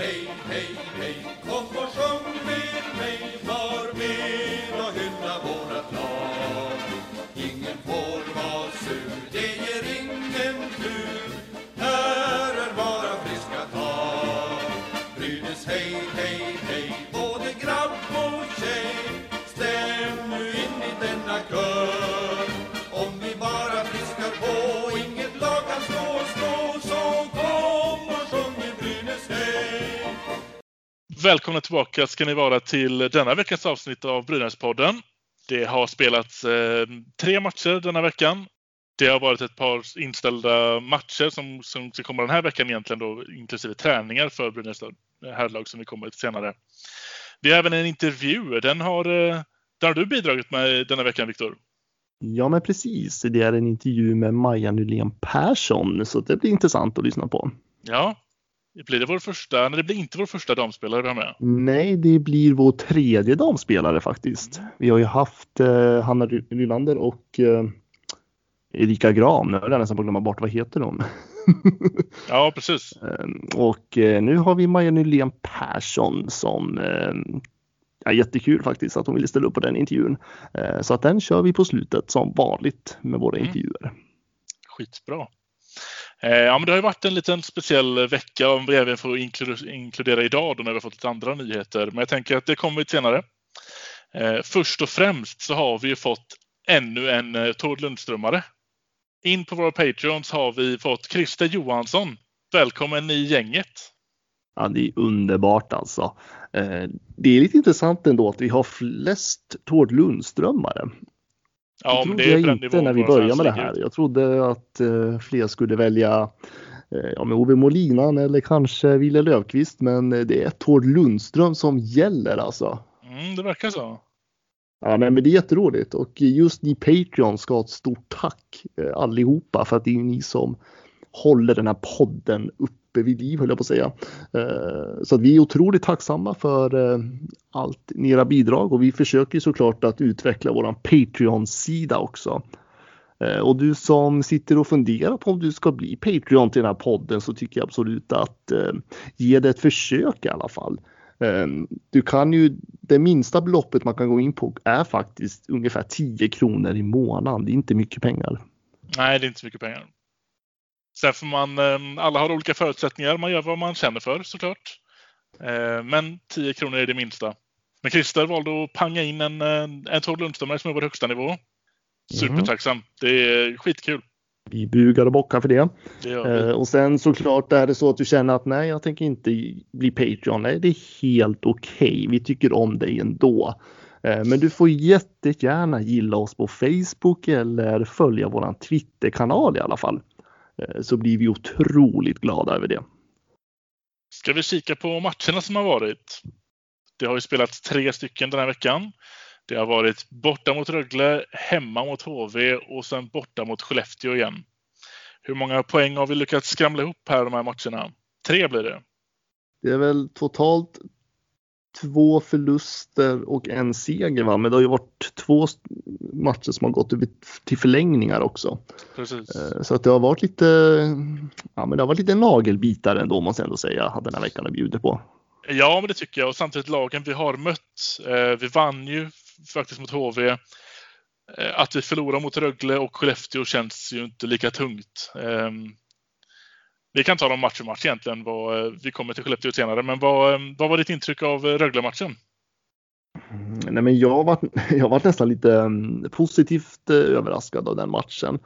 hey, hey, hey, Välkomna tillbaka ska ni vara till denna veckans avsnitt av Brynäspodden. Det har spelats eh, tre matcher denna veckan. Det har varit ett par inställda matcher som, som ska komma den här veckan egentligen då, inklusive träningar för Brynäs herrlag som vi kommer till senare. Vi har även en intervju. Den har, eh, den har du bidragit med denna veckan, Viktor. Ja, men precis. Det är en intervju med Maja Nylén Persson, så det blir intressant att lyssna på. Ja, blir det vår första? Nej, det blir inte vår första damspelare vi har med. Nej, det blir vår tredje damspelare faktiskt. Vi har ju haft eh, Hanna Rylander och eh, Erika Gram. Nu har jag nästan på glömma bort vad heter hon. Ja, precis. Eh, och eh, nu har vi Maja Nylén Persson som eh, ja, jättekul faktiskt att hon ville ställa upp på den intervjun. Eh, så att den kör vi på slutet som vanligt med våra Mm. intervjuer. Skitbra. Eh, ja, men det har ju varit en liten speciell vecka om breven även får inkludera idag då när vi har fått lite andra nyheter. Men jag tänker att det kommer vi till senare. Eh, först och främst så har vi ju fått ännu en eh, Tord Lundströmare. In på våra Patreons har vi fått Christer Johansson. Välkommen i gänget. Ja, det är underbart alltså. Det är lite intressant ändå att vi har flest Tord Lundströmare. Ja, det trodde jag inte när vi började med det här. Jag trodde att eh, fler skulle välja eh, ja, Ove Molinan eller kanske Wille Löfqvist. Men eh, det är Tord Lundström som gäller alltså. Mm, det verkar så. Ja, nej, men det är jätteroligt och just ni Patreon ska ha ett stort tack eh, allihopa för att det är ni som håller den här podden uppe vid liv höll jag på att säga. Eh, så att vi är otroligt tacksamma för eh, allt ni era bidrag och vi försöker såklart att utveckla våran Patreon-sida också. Eh, och du som sitter och funderar på om du ska bli Patreon till den här podden så tycker jag absolut att ge det ett försök i alla fall. Du kan ju, det minsta beloppet man kan gå in på är faktiskt ungefär 10 kronor i månaden. Det är inte mycket pengar. Nej, det är inte så mycket pengar. Sen får man, eh, alla har olika förutsättningar. Man gör vad man känner för såklart. Eh, Men 10 kronor är det minsta. Men Christer valde att panga in en, en, en Tord Lundströmare som är vår högsta nivå. Supertacksam. Det är skitkul. Vi bugar och bockar för det. Det. Eh, Och sen såklart är det så att du känner att nej, jag tänker inte bli Patreon. Nej, det är helt okej. Vi tycker om dig ändå. Eh, Men du får jättegärna gilla oss på Facebook eller följa våran Twitterkanal i alla fall. Eh, Så blir vi otroligt glada över det. Ska vi kika på matcherna som har varit? Det har ju spelats tre stycken den här veckan. Det har varit borta mot Rögle, hemma mot HV och sen borta mot Skellefteå igen. Hur många poäng har vi lyckats skramla ihop här de här matcherna? Tre blir det. Det är väl totalt två förluster och en seger va? Men det har ju varit två matcher som har gått till förlängningar också. Precis. Eh, Så att det har varit lite, ja men det har varit lite nagelbitare ändå måste jag ändå säga, att den här veckan har bjudit på. Ja, men det tycker jag. Och samtidigt lagen vi har mött. Eh, vi vann ju faktiskt mot HV. Eh, att vi förlorar mot Rögle och Skellefteå känns ju inte lika tungt. Vi kan ta dem match för match egentligen. Vad, eh, vi kommer till Skellefteå senare. Men vad, eh, vad var ditt intryck av eh, Rögle-matchen? Mm, nej, men jag var, jag var nästan lite mm, positivt överraskad av den matchen.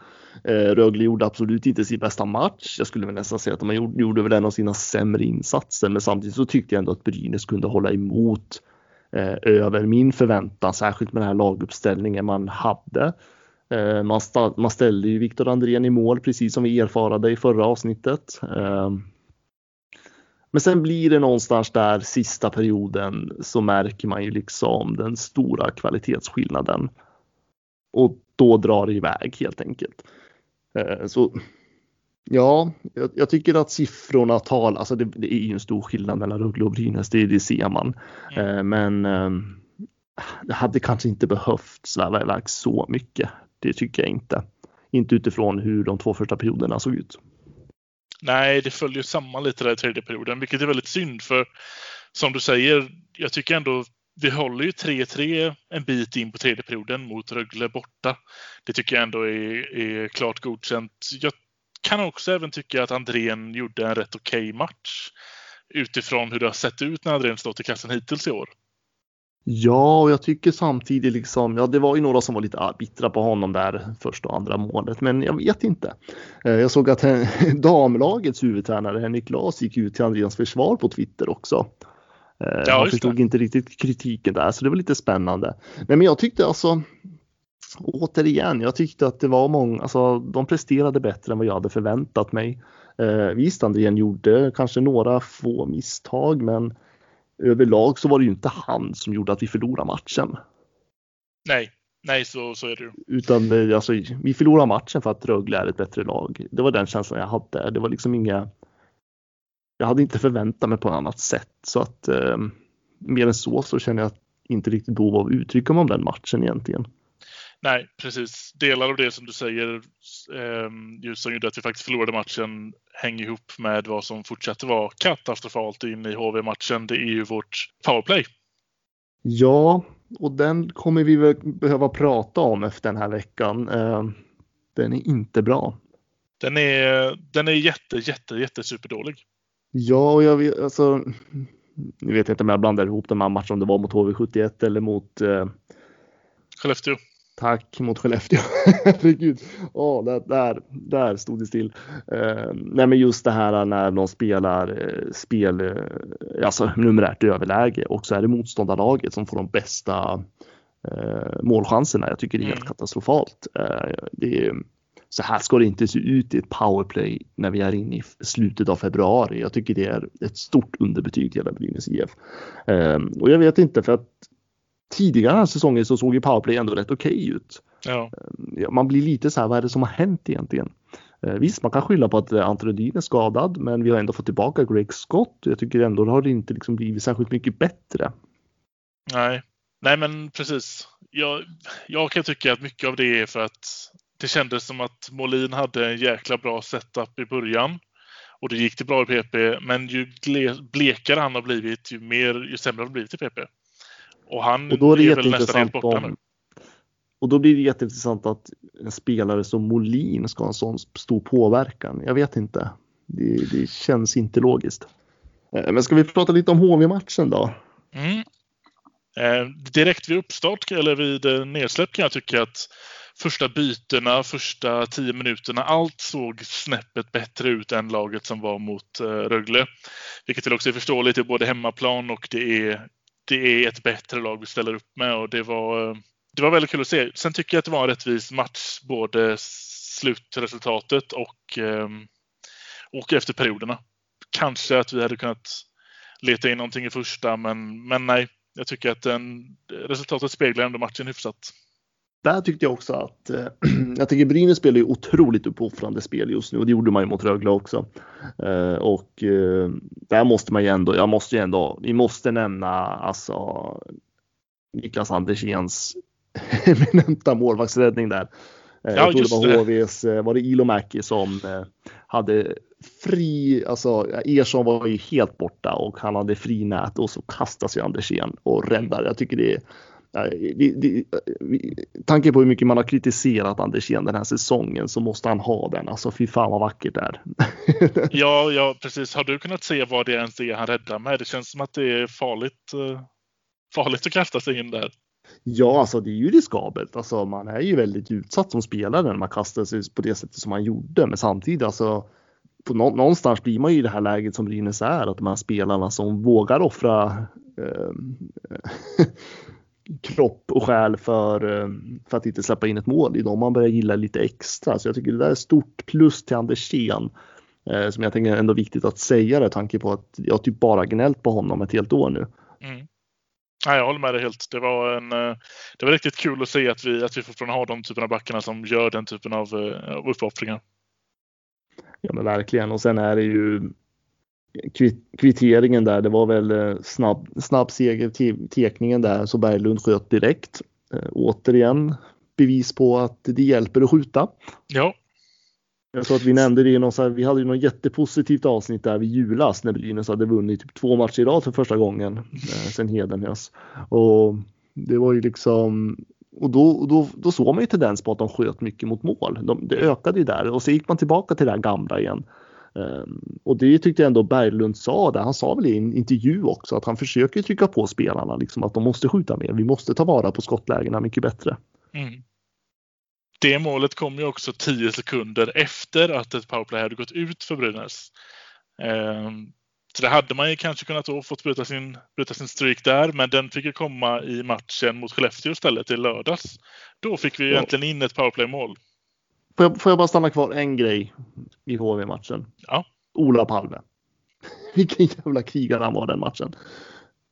Rögle gjorde absolut inte sin bästa match. Jag skulle väl nästan säga att de gjorde, gjorde väl en av sina sämre insatser, men samtidigt så tyckte jag ändå att Brynäs kunde hålla emot eh, över min förväntan, särskilt med den här laguppställningen man hade. Eh, man, sta, man ställde ju Viktor Andrén i mål, precis som vi erfarade i förra avsnittet. Eh, men sen blir det någonstans där sista perioden så märker man ju liksom den stora kvalitetsskillnaden. Och då drar det iväg helt enkelt. Eh, Så ja, jag, tycker att siffrorna talar, alltså det, det är ju en stor skillnad mellan Rögle och Brynäs, det, det ser man. Eh, Men det hade kanske inte behövt sväva iväg så mycket. Det tycker jag inte. Inte utifrån hur de två första perioderna såg ut. Nej, det följer samman lite där i tredje perioden, vilket är väldigt synd för som du säger, jag tycker ändå vi håller ju 3-3 en bit in på tredje perioden mot Rögle borta. Det tycker jag ändå är, är klart godkänt. Jag kan också även tycka att Andrén gjorde en rätt okej okay match utifrån hur det har sett ut när Andrén stått i kassen hittills i år. Ja, och jag tycker samtidigt liksom, ja det var ju några som var lite bittra på honom där första och andra målet, men jag vet inte. Eh, jag såg att damlagets huvudtränare Henrik Glas gick ut till Andreas försvar på Twitter också. Eh, ja, Han förstod inte riktigt kritiken där, så det var lite spännande. Nej, men jag tyckte alltså, återigen, jag tyckte att det var många, alltså de presterade bättre än vad jag hade förväntat mig. Eh, visst, Andrén gjorde kanske några få misstag, men överlag så var det ju inte han som gjorde att vi förlorade matchen. Nej, nej så, så är det ju. Utan alltså, vi förlorade matchen för att Rögle är ett bättre lag. Det var den känslan jag hade. Det var liksom inga. Jag hade inte förväntat mig på ett annat sätt så att eh, mer än så så känner jag inte riktigt behov av att uttrycka mig om den matchen egentligen. Nej, precis. Delar av det som du säger, eh, just som gjorde att vi faktiskt förlorade matchen, hänger ihop med vad som fortsätter vara katastrofalt in i HV-matchen. Det är ju vårt powerplay. Ja, och den kommer vi väl behöva prata om efter den här veckan. Eh, den är inte bra. Den är, den är jätte, jätte, jätte superdålig. Ja, och jag vet alltså. Nu vet jag inte om jag blandar ihop de här matcherna om det var mot HV71 eller mot eh, Skellefteå. Tack mot Skellefteå. Herregud. Oh, där, där, där stod det still. Uh, nej, men just det här när de spelar uh, spel, uh, alltså numerärt överläge och så är det motståndarlaget som får de bästa uh, målchanserna. Jag tycker det är helt mm. katastrofalt. det är, så här ska det inte se ut i ett powerplay när vi är inne i slutet av februari. Jag tycker det är ett stort underbetyg till hela Brynäs IF. och jag vet inte för att tidigare säsonger så såg ju powerplay ändå rätt okej okay ut. Ja. Man blir lite så här, vad är det som har hänt egentligen? Eh, visst, man kan skylla på att eh, Antonodin är skadad, men vi har ändå fått tillbaka Greg Scott. Jag tycker ändå har det inte liksom blivit särskilt mycket bättre. Nej, nej men precis. Jag, jag kan tycka att mycket av det är för att det kändes som att Molin hade en jäkla bra setup i början och det gick det bra i PP. Men ju blekare han har blivit, ju mer, ju sämre har det blivit i PP. Och han och då är, det är väl nästan helt borta om, nu. Och då blir det jätteintressant att en spelare som Molin ska ha en sån stor påverkan. Jag vet inte. Det, det känns inte logiskt. Eh, men ska vi prata lite om HV-matchen då? Mm. Eh, direkt vid uppstart eller vid eh, nedsläpp kan jag tycka att första bytena, första tio minuterna, allt såg snäppet bättre ut än laget som var mot eh, Rögle. Vilket väl också är förståeligt, det är både hemmaplan och det är det är ett bättre lag vi ställer upp med och det var, eh, det var väldigt kul att se. Sen tycker jag att det var en rättvis match, både slutresultatet och, eh, och efter perioderna. Kanske att vi hade kunnat leta in någonting i första, men, men nej. Jag tycker att den, resultatet speglar ändå matchen hyfsat där tyckte jag också att eh, jag tycker Brynäs spelar ju otroligt uppoffrande spel just nu och det gjorde man ju mot Rögle också. Eh, och eh, där måste man ju ändå, jag måste ju ändå, vi måste nämna alltså Niklas Anderséns eminenta målvaktsräddning där. Eh, ja, jag tror det var HVs, eh, var det Ilomäki som eh, hade fri, alltså Ersson var ju helt borta och han hade fri nät och så kastas sig Andersén och räddar. Jag tycker det är tanke på hur mycket man har kritiserat Andersén den här säsongen så måste han ha den. Alltså fy fan vad vackert det är. ja, ja, precis. Har du kunnat se vad det ens är han räddar med? Det känns som att det är farligt, eh, farligt att kasta sig in där. Ja, alltså det är ju riskabelt. Alltså man är ju väldigt utsatt som spelare när man kastar sig på det sättet som man gjorde. Men samtidigt alltså på någonstans blir man ju i det här läget som Brynäs är, att de här spelarna som vågar offra eh, kropp och själ för, eh, för att inte släppa in ett mål. i dem man börjar gilla lite extra. Så jag tycker det där är stort plus till Andersén. Eh, som jag tänker är ändå viktigt att säga det tanke på att jag typ bara gnällt på honom ett helt år nu. Mm. Ja, jag håller med dig helt. Det var, en, eh, det var riktigt kul att se att vi, att vi fortfarande har de typerna av backarna som gör den typen av, av uppoffringar. Ja men verkligen och sen är det ju kvitteringen där, det var väl eh, snabb, snabb seger tekningen där så Berglund sköt direkt. Äh, återigen bevis på att det hjälper att skjuta. Ja. Jag tror att vi nämnde det i någon här, vi hade ju något jättepositivt avsnitt där vid julas när Brynäs hade vunnit typ två matcher i rad för första gången eh, sen Hedenhös. Och det var ju liksom och då, då, då såg man ju tendens på att de sköt mycket mot mål. De, det ökade ju där och så gick man tillbaka till det gamla igen. Um, och det tyckte jag ändå Berglund sa där. Han sa väl i en intervju också att han försöker trycka på spelarna liksom att de måste skjuta mer. Vi måste ta vara på skottlägena mycket bättre. Mm det målet kom ju också 10 sekunder efter att ett powerplay hade gått ut för Brynäs. Ehm, så det hade man ju kanske kunnat då fått bryta sin, bryta sin streak där, men den fick ju komma i matchen mot Skellefteå istället i lördags. Då fick vi ju ja. äntligen in ett powerplay-mål. Får jag, får jag bara stanna kvar en grej i HV-matchen? Ja. Ola Palme. Vilken jävla krigare han var den matchen.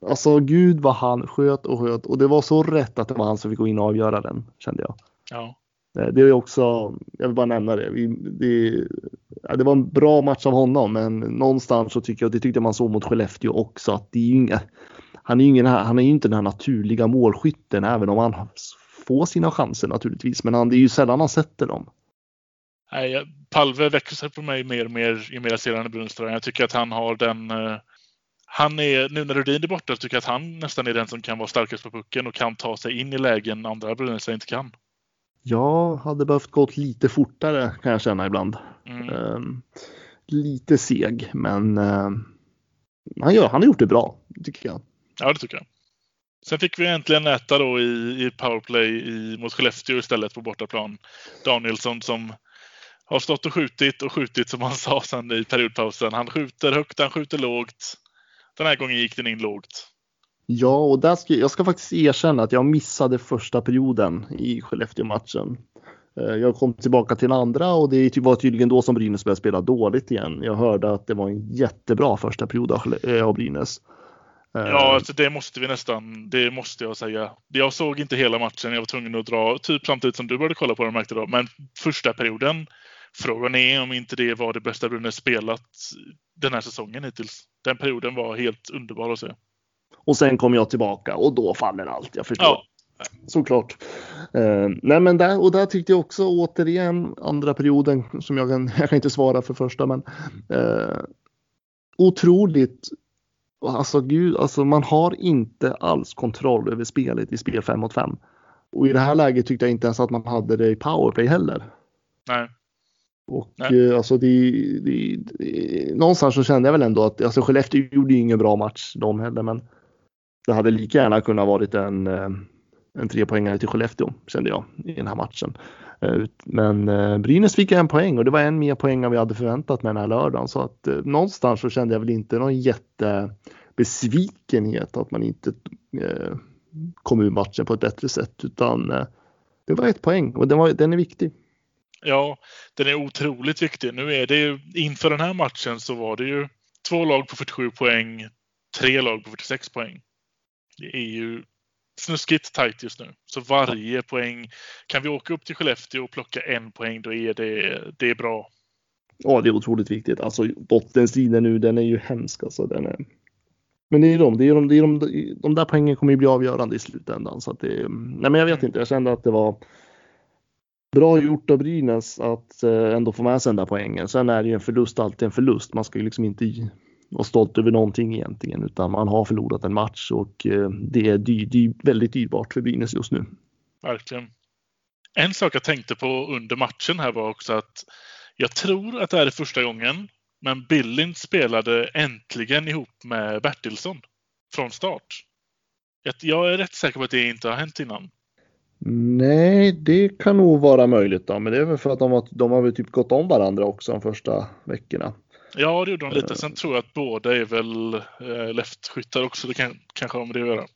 Alltså gud vad han sköt och sköt och det var så rätt att det var han som fick gå in och avgöra den kände jag. Ja. Eh, det är också, jag vill bara nämna det. Vi, det, det var en bra match av honom, men någonstans så tycker jag, det tyckte man såg mot Skellefteå också, att det är inga, han är ju ingen, han är ju inte den här naturliga målskytten, även om han får sina chanser naturligtvis, men han, det är ju sällan han sätter dem. Nej, Palve växer sig på mig mer och mer ju mer jag ser honom i Jag tycker att han har den eh, han är, nu när Rudin är borta, tycker jag att han nästan är den som kan vara starkast på pucken och kan ta sig in i lägen andra Brynäsare inte kan. Jag hade behövt gått lite fortare kan jag känna ibland. Mm. Um, lite seg, men uh, han, gör, han har gjort det bra, tycker jag. Ja, det tycker jag. Sen fick vi äntligen äta då i, i powerplay i, mot Skellefteå istället på bortaplan. Danielsson som har stått och skjutit och skjutit som han sa sen i periodpausen. Han skjuter högt, han skjuter lågt. Den här gången gick den in lågt. Ja, och där ska, jag ska faktiskt erkänna att jag missade första perioden i Skellefteå-matchen. Eh, jag kom tillbaka till den andra och det var tydligen då som Brynäs började spela dåligt igen. Jag hörde att det var en jättebra första period av eh, Brynäs. Eh, ja, alltså det måste vi nästan, det måste jag säga. Jag såg inte hela matchen, jag var tvungen att dra typ samtidigt som du började kolla på den märkte då. Men första perioden, frågan är om inte det var det bästa Brynäs spelat den här säsongen hittills. Den perioden var helt underbar att se. Och sen kommer jag tillbaka och då faller allt, jag förstår. Ja. Såklart. Eh, nej men där, och där tyckte jag också återigen andra perioden som jag kan, jag kan inte svara för första men eh, otroligt Alltså gud, alltså man har inte alls kontroll över spelet i spel 5 mot 5. Och i det här läget tyckte jag inte ens att man hade det i powerplay heller. Nej. Och Nej. Eh, alltså det, det, det, någonstans så kände jag väl ändå att alltså Skellefteå gjorde ju ingen bra match de heller men det hade lika gärna kunnat varit en, eh, en trepoängare till Skellefteå kände jag i den här matchen. Eh, men Brynäs fick en poäng och det var en mer poäng än vi hade förväntat med den här lördagen. Så att någonstans så kände jag väl inte någon jättebesvikenhet att man inte kom ur matchen på ett bättre sätt utan det var ett poäng och den, var, den är viktig. Ja, den är otroligt viktig. Nu är det ju inför den här matchen så var det ju två lag på 47 poäng, tre lag på 46 poäng. Det är ju snuskigt tajt just nu. Så varje poäng, kan vi åka upp till Skellefteå och plocka en poäng, då är det, det är bra. Ja, det är otroligt viktigt. Alltså bottenstriden nu, den är ju hemsk. Alltså, den är... Men det är de, det är de, det är de, de där poängen kommer ju bli avgörande i slutändan. Så att det, nej, men jag vet inte, jag kände att det var bra gjort av Brynäs att eh, ändå få med sig den där poängen. Sen är det ju en förlust alltid en förlust. Man ska ju liksom inte vara stolt över någonting egentligen utan man har förlorat en match och eh, det är dy, dy, väldigt dyrbart för Brynäs just nu. Verkligen. En sak jag tänkte på under matchen här var också att jag tror att det här är första gången men Billin spelade äntligen ihop med Bertilsson från start. Jag är rätt säker på att det inte har hänt innan. Nej, det kan nog vara möjligt då, men det är väl för att de har, de har väl typ gått om varandra också de första veckorna. Ja, det gjorde de lite. Sen tror jag att båda är väl eh, leftskyttar också. Det kan kanske har med det att göra.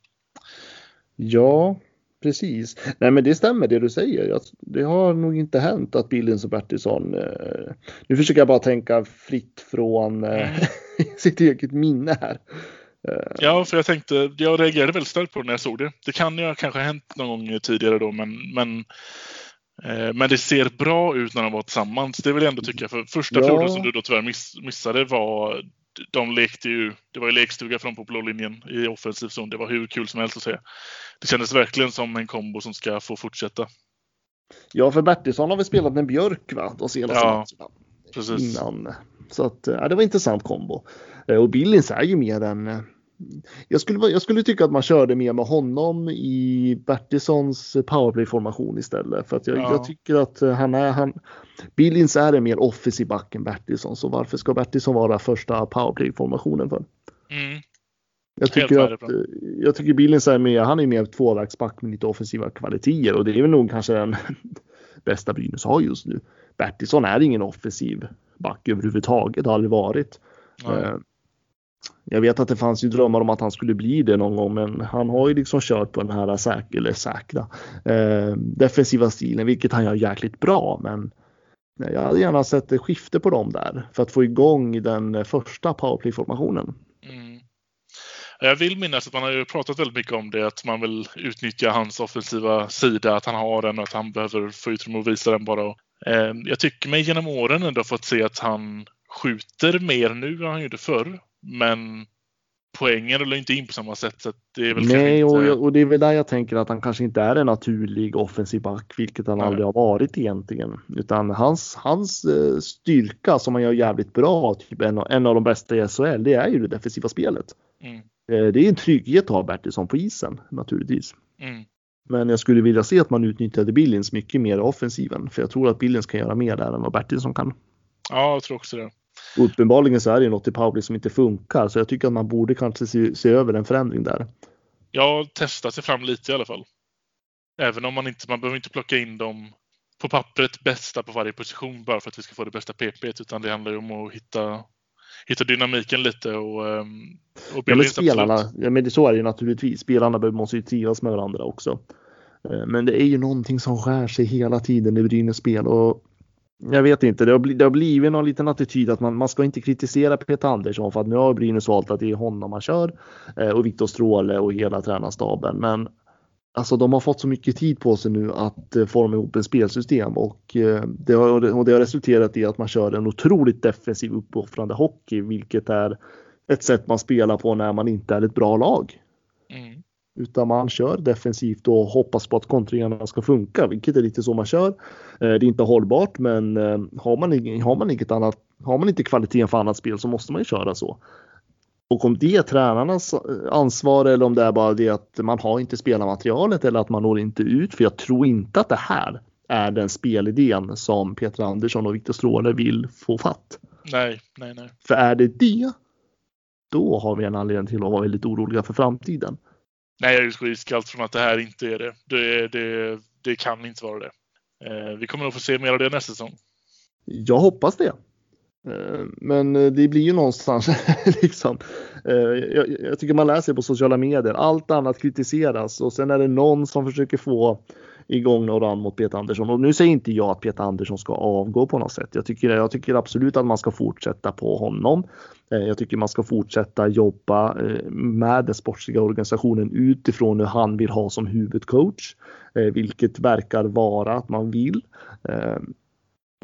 Ja, precis. Nej, men det stämmer det du säger. Det har nog inte hänt att Billings och Bertilsson. Eh, nu försöker jag bara tänka fritt från eh, mm. sitt eget minne här. Ja, för jag tänkte, jag reagerade väldigt starkt på det när jag såg det. Det kan ju kanske ha hänt någon gång tidigare då, men, men Eh, men det ser bra ut när de var tillsammans. Det vill jag ändå tycka. För första ja. perioden som du då tyvärr miss, missade var de lekte ju, det var ju lekstuga från på blå linjen i offensiv zon. Det var hur kul som helst att se. Det kändes verkligen som en kombo som ska få fortsätta. Ja, för Bertilsson har vi spelat med Björk va? De senaste Ja, matcherna. Precis. Innan. Så att, ja, det var en intressant kombo. Eh, Och Billings är ju mer en... eh, Jag skulle, jag skulle tycka att man körde mer med honom i Bertilssons powerplay-formation istället. För att jag, Ja. jag tycker att eh, han är... Han, Billings är en mer offensiv back än Bertilsson. Så varför ska Bertilsson vara första powerplay-formationen för? Mm. Jag tycker att eh, jag tycker Billings är mer, han är mer tvåvägsback med lite offensiva kvaliteter och det är väl nog kanske den bästa Brynäs har just nu. Bertilsson är ingen offensiv back överhuvudtaget, har aldrig varit. Eh, Jag vet att det fanns ju drömmar om att han skulle bli det någon gång, men han har ju liksom kört på den här säk eller säkra eh, defensiva stilen, vilket han gör jäkligt bra. Men jag hade gärna sett ett skifte på dem där för att få igång den första powerplay-formationen. Mm. Jag vill minnas att man har ju pratat väldigt mycket om det, att man vill utnyttja hans offensiva sida, att han har den och att han behöver få utrymme och visa den bara. Eh, Jag tycker mig genom åren ändå fått se att han skjuter mer nu än han gjorde förr. Men poängen rullar inte in på samma sätt. Så att det är väl Nej, och, inte... jag- och det är väl där jag tänker att han kanske inte är en naturlig offensiv back, vilket han Nej. aldrig har varit egentligen. Utan hans, hans eh, styrka som han gör jävligt bra, typ en, av- en av de bästa i SHL, det är ju det defensiva spelet. Mm. Eh, det är en trygghet att ha Bertilsson på isen naturligtvis. Mm. Men jag skulle vilja se att man utnyttjade Billings mycket mer i offensiven, för jag tror att Billings kan göra mer där än vad Bertilsson kan. Ja, jag tror också det. Och uppenbarligen så är det något i powerplay som inte funkar, så jag tycker att man borde kanske se, se över en förändring där. Jag har testat sig fram lite i alla fall. Även om man inte, man behöver inte plocka in dem på pappret bästa på varje position bara för att vi ska få det bästa PP. Utan det handlar ju om att hitta, hitta dynamiken lite och, ehm, och Ja, men spelarna, absolut. ja, men det, så är det ju naturligtvis. Spelarna måste ju trivas med varandra också. Eh, Men det är ju någonting som skär sig hela tiden i Brynäs spel och jag vet inte, det har, bli, det har blivit någon liten attityd att man, man ska inte kritisera Peter Andersson för att nu har Brynäs valt att det är honom man kör eh, och Viktor Stråle och hela tränarstaben. Men alltså de har fått så mycket tid på sig nu att eh, forma ihop en spelsystem och, eh, det har, och det har resulterat i att man kör en otroligt defensiv uppoffrande hockey, vilket är ett sätt man spelar på när man inte är ett bra lag. Mm. Utan man kör defensivt och hoppas på att kontringarna ska funka, vilket är lite så man kör. Eh, Det är inte hållbart, men har man, har man inget annat, har man inte kvaliteten för annat spel så måste man ju köra så. Och om det är tränarnas eh, ansvar eller om det är bara det att man har inte spelarmaterialet eller att man når inte ut, för jag tror inte att det här är den spelidén som Peter Andersson och Viktor Stråle vill få fatt. Nej, nej, nej. För är det det, då har vi en anledning till att vara väldigt oroliga för framtiden. Nej, jag utgår iskallt från att det här inte är det. Det, det, det kan inte vara det. Eh, vi kommer nog få se mer av det nästa säsong. Jag hoppas det. Eh, men eh, det blir ju någonstans liksom. Eh, jag, jag tycker man läser på sociala medier. Allt annat kritiseras och sen är det någon som försöker få igång någon mot Peter Andersson. Och nu säger inte jag att Peter Andersson ska avgå på något sätt. Jag tycker, jag tycker absolut att man ska fortsätta på honom. Jag tycker man ska fortsätta jobba med den sportsliga organisationen utifrån hur han vill ha som huvudcoach. Vilket verkar vara att man vill.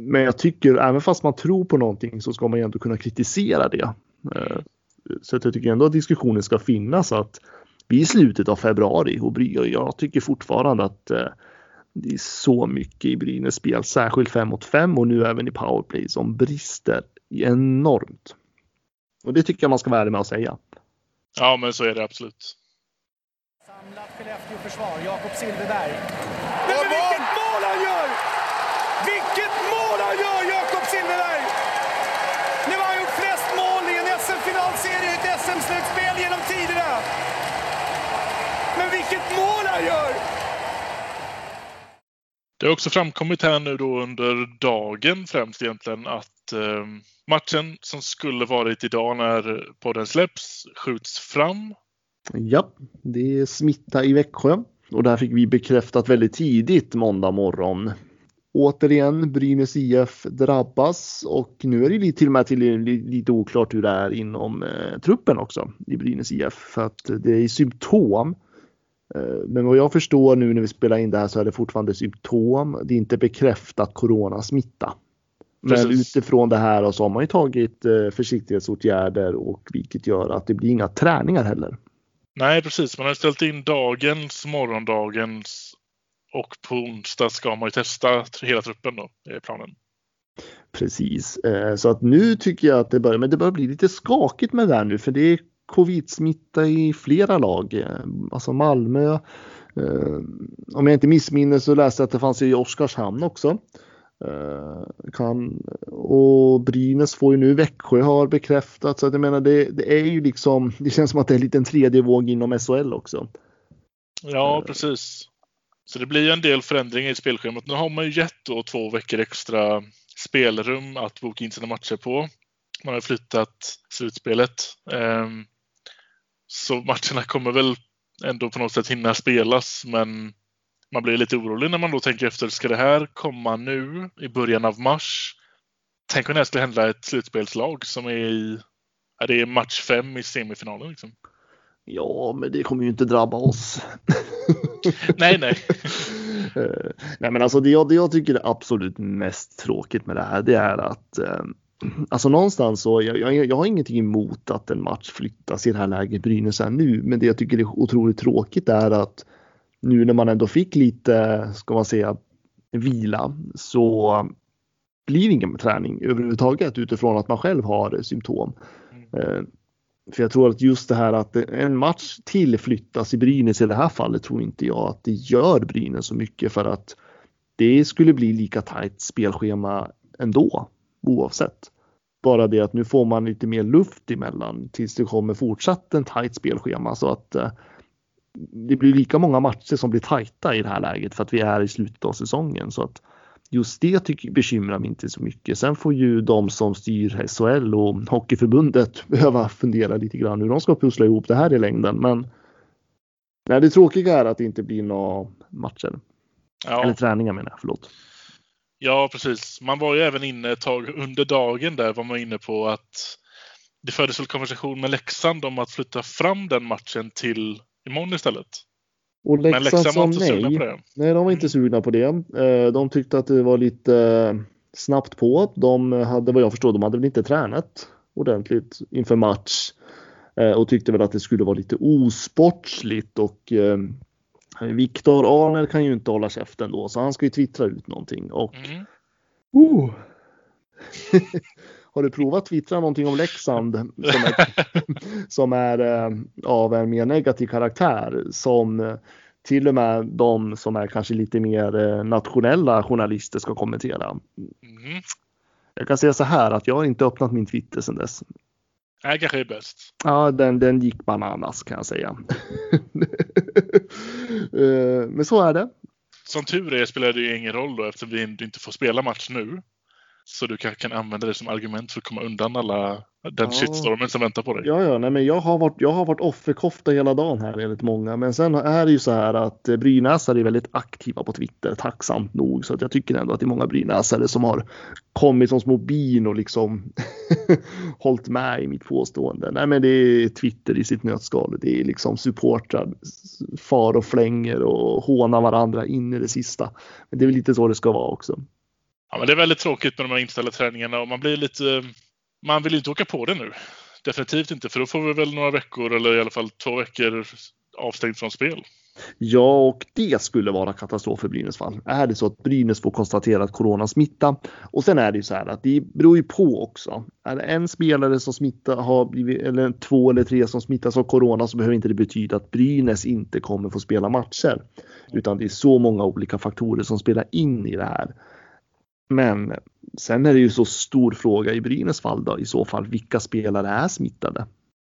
Men jag tycker även fast man tror på någonting så ska man ju ändå kunna kritisera det. Eh, Så att jag tycker ändå att diskussionen ska finnas att vi är i slutet av februari och jag tycker fortfarande att eh, det är så mycket i Brynäs spel, särskilt 5 mot 5 och nu även i powerplay som brister enormt. Och det tycker jag man ska vara ärlig med att säga. Ja, men så är det absolut. Samlat Skellefteå-försvar, Jakob Silfverberg. Men vilket mål han gör! Vilket mål han gör, Jakob Silfverberg! Nu har han gjort flest mål i en SM-finalserie i ett SM-slutspel genom tiderna. Men vilket mål han gör! Det har också framkommit här nu då under dagen främst egentligen att eh, matchen som skulle varit idag när podden släpps skjuts fram. Ja, det är smitta i Växjö och där fick vi bekräftat väldigt tidigt måndag morgon. Återigen Brynäs IF drabbas och nu är det lite- till och med till, lite oklart hur det är inom eh, truppen också i Brynäs IF för att det är symptom. Eh, men vad jag förstår nu när vi spelar in det här så är det fortfarande symptom. Det är inte bekräftat coronasmitta. Men Precis. utifrån det här så har man ju tagit eh, försiktighetsåtgärder och vilket gör att det blir inga träningar heller. Nej, precis. Man har ställt in dagens, morgondagens Och på onsdag ska man ju testa hela truppen då, är planen. Precis, eh, så att nu tycker jag att det börjar, men det börjar bli lite skakigt med det här nu för det är covid-smitta i flera lag. Eh, alltså Malmö, eh, om jag inte missminner så läste jag att det fanns i Oskarshamn också. Kan, och Brynäs får ju nu Växjö har bekräftat så att jag menar det, det är ju liksom det känns som att det är en liten tredje våg inom SHL också. Ja precis. Så det blir ju en del förändringar i spelschemat. Nu har man ju gett då två veckor extra spelrum att boka in sina matcher på. Man har flyttat slutspelet. Ehm, så matcherna kommer väl ändå på något sätt hinna spelas, men man blir lite orolig när man då tänker efter. Ska det här komma nu i början av mars? Tänk om det här skulle hända ett slutspelslag som är i är det match fem i semifinalen. Liksom. Ja, men det kommer ju inte drabba oss. nej, nej. Eh, nej, men alltså det jag, det jag tycker är absolut mest tråkigt med det här, det är att eh, Alltså någonstans så, jag, jag, jag, har ingenting emot att en match flyttas i det här läget Brynäs är nu, men det jag tycker är otroligt tråkigt är att nu när man ändå fick lite, ska man säga, vila så blir det ingen träning överhuvudtaget utifrån att man själv har symptom. Mm. Eh, för jag tror att just det här att en match till flyttas i Brynäs i det här fallet tror inte jag att det gör Brynäs så mycket för att det skulle bli lika tajt spelschema ändå oavsett. Bara det att nu får man lite mer luft emellan tills det kommer fortsatt en tajt spelschema så att eh, det blir lika många matcher som blir tajta i det här läget för att vi är i slutet av säsongen så att just det tycker, bekymrar mig inte så mycket. Sen får ju de som styr SHL och Hockeyförbundet behöva fundera lite grann hur de ska pussla ihop det här i längden. Men nej, det tråkiga är att det inte blir några matcher. Ja. Eller träningar menar jag, förlåt. Ja, precis. Man var ju även inne ett tag under dagen där var man inne på att det fördes väl konversation med Leksand om att flytta fram den matchen till imorgon istället. Och Leksand sa nej. Nej, de var inte sugna på det. Eh, de tyckte att det var lite eh, snabbt på. De hade vad jag förstår, de hade väl inte tränat ordentligt inför match eh, och tyckte väl att det skulle vara lite osportsligt och Viktor Arner kan ju inte hålla käften då så han ska ju twittra ut någonting och mm. uh, Har du provat twittra någonting om Leksand som är, som är eh, av en mer negativ karaktär som eh, till och med de som är kanske lite mer eh, nationella journalister ska kommentera. Mm. Jag kan säga så här att jag har inte öppnat min Twitter sedan dess. Det kanske är bäst. Ja, den, den gick bananas kan jag säga. Men så är det. Som tur är spelar det ju ingen roll då eftersom vi inte får spela match nu. Så du kanske kan använda det som argument för att komma undan alla den ja. shitstormen som väntar på dig. Ja, ja, nej, men jag har varit, jag har varit offerkofta hela dagen här enligt många. Men sen är det ju så här att eh, brynäsare är väldigt aktiva på Twitter, tacksamt nog. Så att jag tycker ändå att det är många brynäsare som har kommit som små bin och liksom hållit med i mitt påstående. Nej, men det är Twitter i sitt nötskal. Det är liksom supportrar, far och flänger och håna varandra in i det sista. Men det är väl lite så det ska vara också. Ja, men det är väldigt tråkigt med de här inställda träningarna och man blir lite... Man vill inte åka på det nu. Definitivt inte, för då får vi väl några veckor eller i alla fall två veckor avstängt från spel. Ja, och det skulle vara katastrof för Brynäs fall. Är det så att Brynäs får konstaterat coronasmitta och sen är det ju så här att det beror ju på också. Är det en spelare som smittar har blivit eller två eller tre som smittas av corona så behöver inte det betyda att Brynäs inte kommer få spela matcher, utan det är så många olika faktorer som spelar in i det här. Men sen är det ju så stor fråga i Brynäs fall då i så fall vilka spelare är smittade?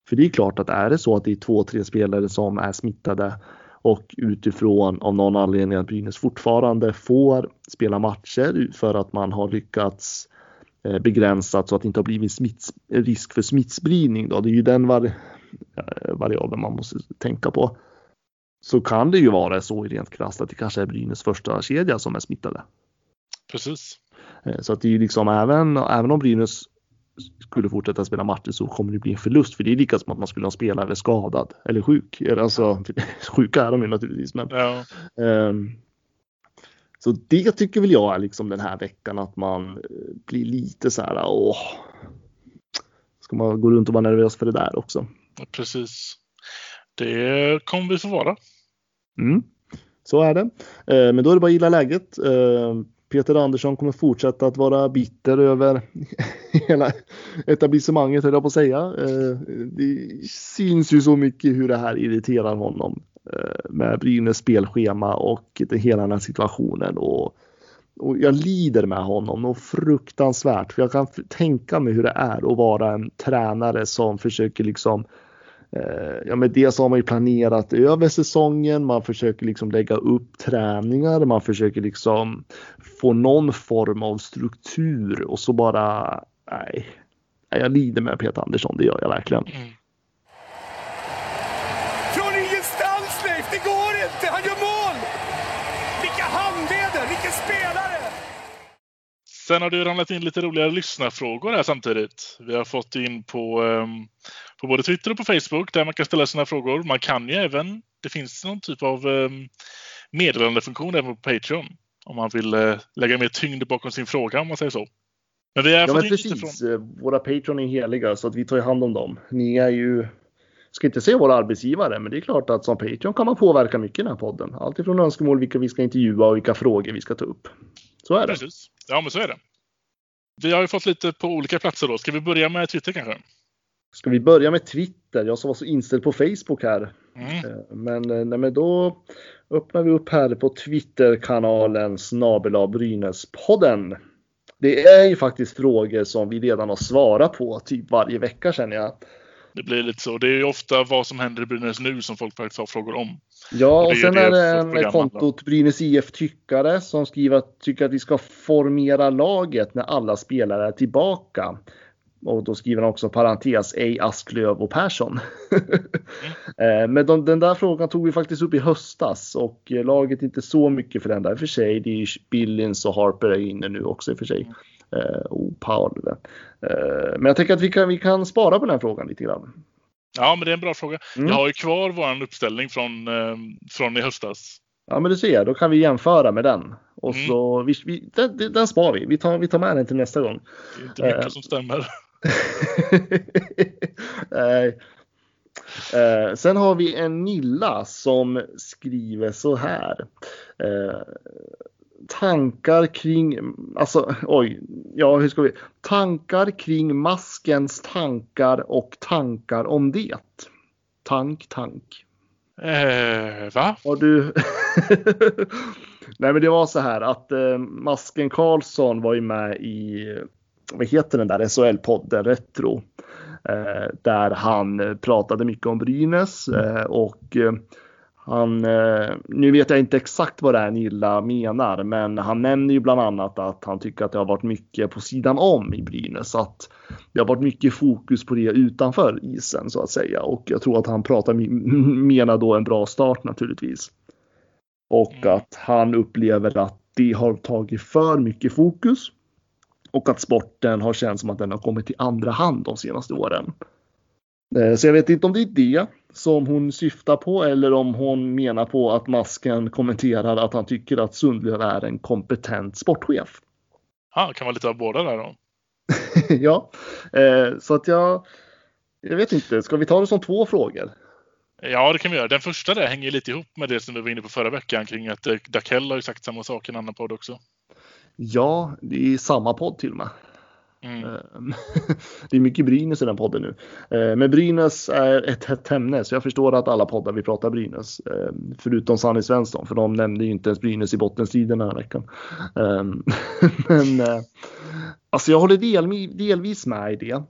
För det är klart att är det så att det är två, tre spelare som är smittade och utifrån av någon anledning att Brynäs fortfarande får spela matcher för att man har lyckats eh, begränsat så att det inte har blivit smitts, risk för smittspridning. Då. Det är ju den var, eh, variabeln man måste tänka på. Så kan det ju vara så i rent krasst att det kanske är Brynäs första kedja som är smittade. Precis. Eh, så att det är liksom även, även om Brynäs skulle fortsätta spela matcher så kommer det bli en förlust för det är lika som att man skulle ha spelare skadad eller sjuk. Alltså, sjuka är de ju naturligtvis men. Ja. Um, så det tycker väl jag är liksom den här veckan att man eh, blir lite så här åh. Ska man gå runt och vara nervös för det där också? Precis. Det kommer vi få vara. Mm. Så är det. Eh, men då är det bara att gilla läget. Peter Andersson kommer fortsätta att vara bitter över hela etablissemanget höll jag på att säga. Eh, det syns ju så mycket hur det här irriterar honom eh, med Brynäs spelschema och hela den här situationen. Och, och jag lider med honom och fruktansvärt för jag kan tänka mig hur det är att vara en tränare som försöker liksom Eh, ja, men dels har man ju planerat över säsongen, man försöker liksom lägga upp träningar, man försöker liksom få någon form av struktur och så bara, nej, jag lider med Peter Andersson, det gör jag verkligen. Mm. Från ingenstans Leif, det går inte, han gör mål! Vilka handleder, vilken spelare! Sen har det ramlat in lite roliga lyssnarfrågor här samtidigt. Vi har fått in på um på både Twitter och på Facebook där man kan ställa sina frågor. Man kan ju även, det finns någon typ av ehm, meddelandefunktion även på Patreon om man vill eh, lägga mer tyngd bakom sin fråga om man säger så. Men vi har ja, men precis. Från... Eh, våra Patreon är heliga så att vi tar hand om dem. Ni är ju, ska inte säga våra arbetsgivare, men det är klart att som Patreon kan man påverka mycket i den här podden. Alltifrån önskemål vilka vi ska intervjua och vilka frågor vi ska ta upp. Så är det. Precis. Ja, men så är det. Vi har ju fått lite på olika platser då. Ska vi börja med Twitter kanske? Ska vi börja med Twitter? Jag som var så inställd på Facebook här. Mm. Eh, men, eh, nej, men då öppnar vi upp här på Twitterkanalen snabel Brynäspodden. Det är ju faktiskt frågor som vi redan har svarat på typ varje vecka känner jag. Det blir lite så. Det är ju ofta vad som händer i Brynäs nu som folk faktiskt har frågor om. Ja, och, och sen är det en kontot Brynäs IF Tyckare som skriver att tycker att vi ska formera laget när alla spelare är tillbaka. Och då skriver han också parentes, ej Asklöv och Persson. mm. Men de, den där frågan tog vi faktiskt upp i höstas och laget inte så mycket för den där i och för sig. Det är Billins och Harper är inne nu också i och för sig. Mm. och Paul. Eh, men jag tänker att vi kan, vi kan spara på den frågan lite grann. Ja, men det är en bra fråga. Mm. Jag har ju kvar vår uppställning från, från i höstas. Ja, men du ser, då kan vi jämföra med den. Och mm. så, vi, vi, den, den spar vi. Vi tar, vi tar med den till nästa gång. Det är inte mycket uh, som stämmer. Nej. Eh, sen har vi en Nilla som skriver så här. Eh, tankar kring, alltså oj, ja hur ska vi, tankar kring maskens tankar och tankar om det. Tank, tank. Eh, va? Har du? Nej men det var så här att eh, Masken Karlsson var ju med i vad heter den där SHL-podden Retro. Eh, där han pratade mycket om Brynäs eh, och eh, han, nu vet jag inte exakt vad det är Nilla menar, men han nämner ju bland annat att han tycker att det har varit mycket på sidan om i Brynäs. Att det har varit mycket fokus på det utanför isen så att säga. Och jag tror att han pratar, menar då en bra start naturligtvis. Och mm. att han upplever att det har tagit för mycket fokus och att sporten har känts som att den har kommit till andra hand de senaste åren. Eh, så jag vet inte om det är det som hon syftar på eller om hon menar på att Masken kommenterar att han tycker att Sundlöv är en kompetent sportchef. Ja, kan vara lite av båda där då. ja, eh, så att jag, jag vet inte, ska vi ta det som två frågor? Ja, det kan vi göra. Den första där hänger lite ihop med det som vi var inne på förra veckan kring att eh, Dakell har ju sagt samma sak i en annan podd också. Ja, det är samma podd till och med. Mm. Ehm, det är mycket Brynäs i den podden nu. Ehm, men Brynäs är ett hett ämne så jag förstår att alla poddar vill prata Brynäs. Ehm, förutom Sanny Svensson för de nämnde ju inte ens Brynäs i bottenstriden den här veckan. Men eh, alltså jag håller del, delvis med i det.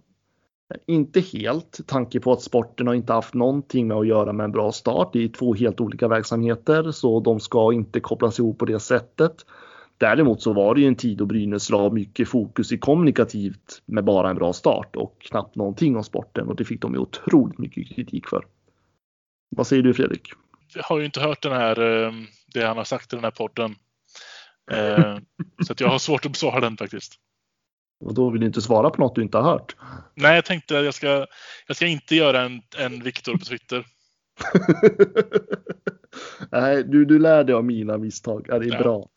Inte helt, tanke på att sporten har inte haft någonting med att göra med en bra start. Det är två helt olika verksamheter så de ska inte kopplas ihop på det sättet. Däremot så var det ju en tid då Brynäs la mycket fokus i kommunikativt med bara en bra start och knappt någonting om sporten och det fick de ju otroligt mycket kritik för. Vad säger du Fredrik? Jag har ju inte hört den här, eh, det han har sagt i den här podden. Eh, så jag har svårt att besvara den faktiskt. Och då vill du inte svara på något du inte har hört? Nej, jag tänkte att jag ska, jag ska inte göra en, en Viktor på Twitter. Nej, du, du lär dig av mina misstag. Ja, det är ja. bra.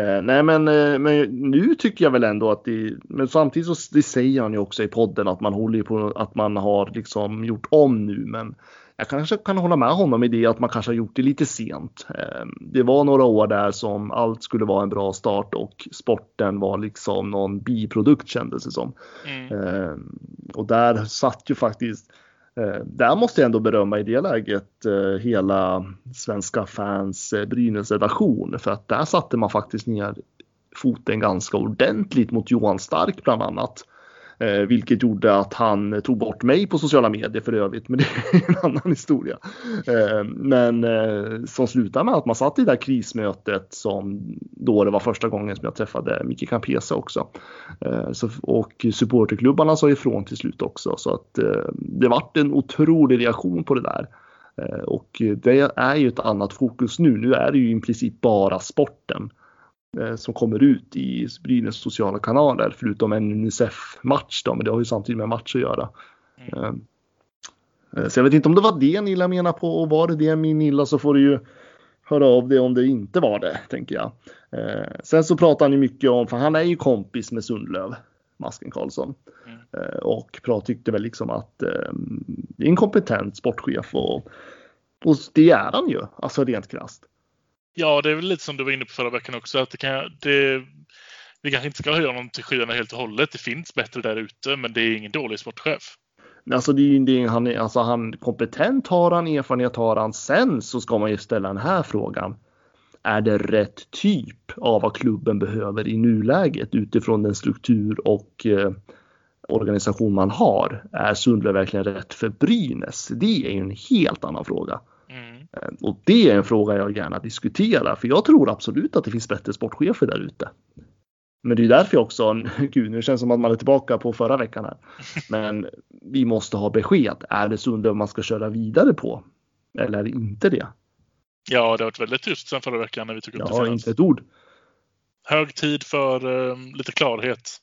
Eh, nej, men, eh, men nu tycker jag väl ändå att det, men samtidigt så det säger han ju också i podden att man håller på att man har liksom gjort om nu, men jag kanske kan hålla med honom i det att man kanske har gjort det lite sent. Ehm, det var några år där som allt skulle vara en bra start och sporten var liksom någon biprodukt kändes det som. Mm. Ehm, och där satt ju faktiskt eh, Eh, där måste jag ändå berömma i det läget eh, hela Svenska fans eh, Brynäs-redaktion för att där satte man faktiskt ner foten ganska ordentligt mot Johan Stark bland annat. Eh, vilket gjorde att han tog bort mig på sociala medier för övrigt, men det är en annan historia. Eh, men eh, som slutade med att man satt i det där krismötet som då det var första gången som jag träffade Micke Campesa också. Eh, så, och supporterklubbarna sa ifrån till slut också så att eh, det vart en otrolig reaktion på det där. Eh, och det är ju ett annat fokus nu. Nu är det ju i princip bara sporten. Eh, som kommer ut i Brynäs sociala kanaler förutom en Unicef-match då, men det har ju samtidigt med match att göra. Mm. Eh, så jag vet inte om det var det Nilla menar på och var det det min Nilla så får du ju höra av det om det inte var det, tänker jag. Eh, sen så pratar han ju mycket om, för han är ju kompis med Sundlöv, Masken Karlsson. Mm. Och tyckte väl liksom att det är en kompetent sportchef och, och det är han ju, alltså rent krasst. Ja, det är väl lite som du var inne på förra veckan också. Att det kan, det, vi kanske inte ska höja honom till skyarna helt och hållet. Det finns bättre där ute, men det är ingen dålig sportchef. Alltså, det är, det, han, är, alltså han kompetent har han, erfarenhet har han. Sen så ska man ju ställa den här frågan. Är det rätt typ av vad klubben behöver i nuläget utifrån den struktur och eh, organisation man har? Är Sundlöv verkligen rätt för Brynäs? Det är ju en helt annan fråga. Eh, och det är en fråga jag gärna diskuterar, för jag tror absolut att det finns bättre sportchefer där ute. Men det är därför jag också, gud nu känns det som att man är tillbaka på förra veckan här. Men vi måste ha besked. Är det Sundlöv man ska köra vidare på? Eller är det inte det? Ja, det har varit väldigt tyst sedan förra veckan när vi tog upp ja, det Ja, inte ett ord. Hög tid för um, lite klarhet.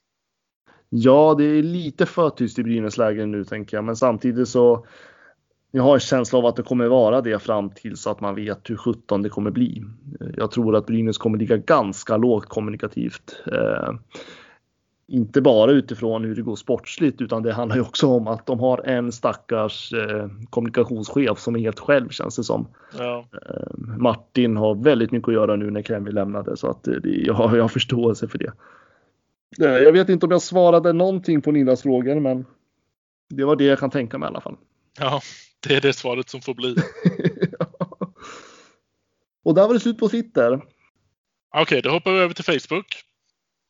Ja, det är lite för tyst i Brynäs läge nu tänker jag, men samtidigt så jag har en känsla av att det kommer vara det fram till så att man vet hur 17 det kommer bli. Jag tror att Brynäs kommer ligga ganska lågt kommunikativt. Eh, inte bara utifrån hur det går sportsligt utan det handlar ju också om att de har en stackars eh, kommunikationschef som är helt själv känns det som. Ja. Eh, Martin har väldigt mycket att göra nu när Kreml lämnade så att det, jag, har, jag har förståelse för det. Eh, jag vet inte om jag svarade någonting på Nilas frågor men det var det jag kan tänka mig i alla fall. Ja, det är det svaret som får bli. Och där var det slut på Twitter. Okej, okay, då hoppar vi över till Facebook.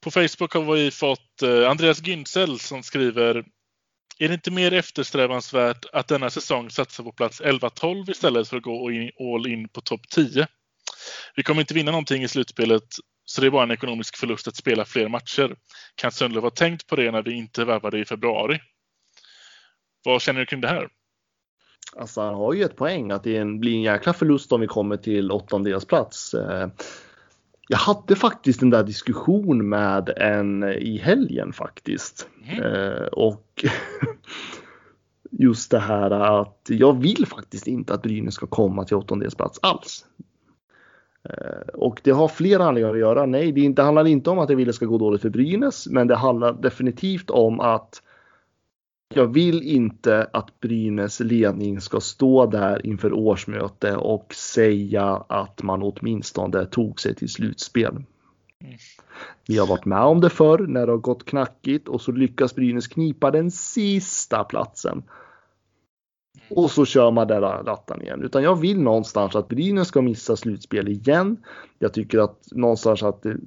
På Facebook har vi fått eh, Andreas Günzel som skriver Är det inte mer eftersträvansvärt att denna säsong satsa på plats 11-12 istället för att gå all in på topp 10? Vi kommer inte vinna någonting i slutspelet så det är bara en ekonomisk förlust att spela fler matcher. Kan Sundlöv ha tänkt på det när vi inte värvade i februari? Vad känner du kring det här? Alltså han har ju ett poäng att det blir en jäkla förlust om vi kommer till åttondelsplats. Eh, jag hade faktiskt en där diskussion med en i helgen faktiskt. Mm. Och just det här att jag vill faktiskt inte att Brynäs ska komma till åttondelsplats alls. Eh, och det har flera anledningar att göra. Nej, det handlar inte om att jag vill att det ska gå dåligt för Brynäs, men det handlar definitivt om att jag vill inte att Brynäs ledning ska stå där inför årsmöte och säga att man åtminstone tog sig till slutspel. Mm. Vi har varit med om det förr när det har gått knackigt och så lyckas Brynäs knipa den sista platsen. Och så kör man där rattan igen. Utan jag vill någonstans att Brynäs ska missa slutspel igen. Jag tycker att någonstans att det,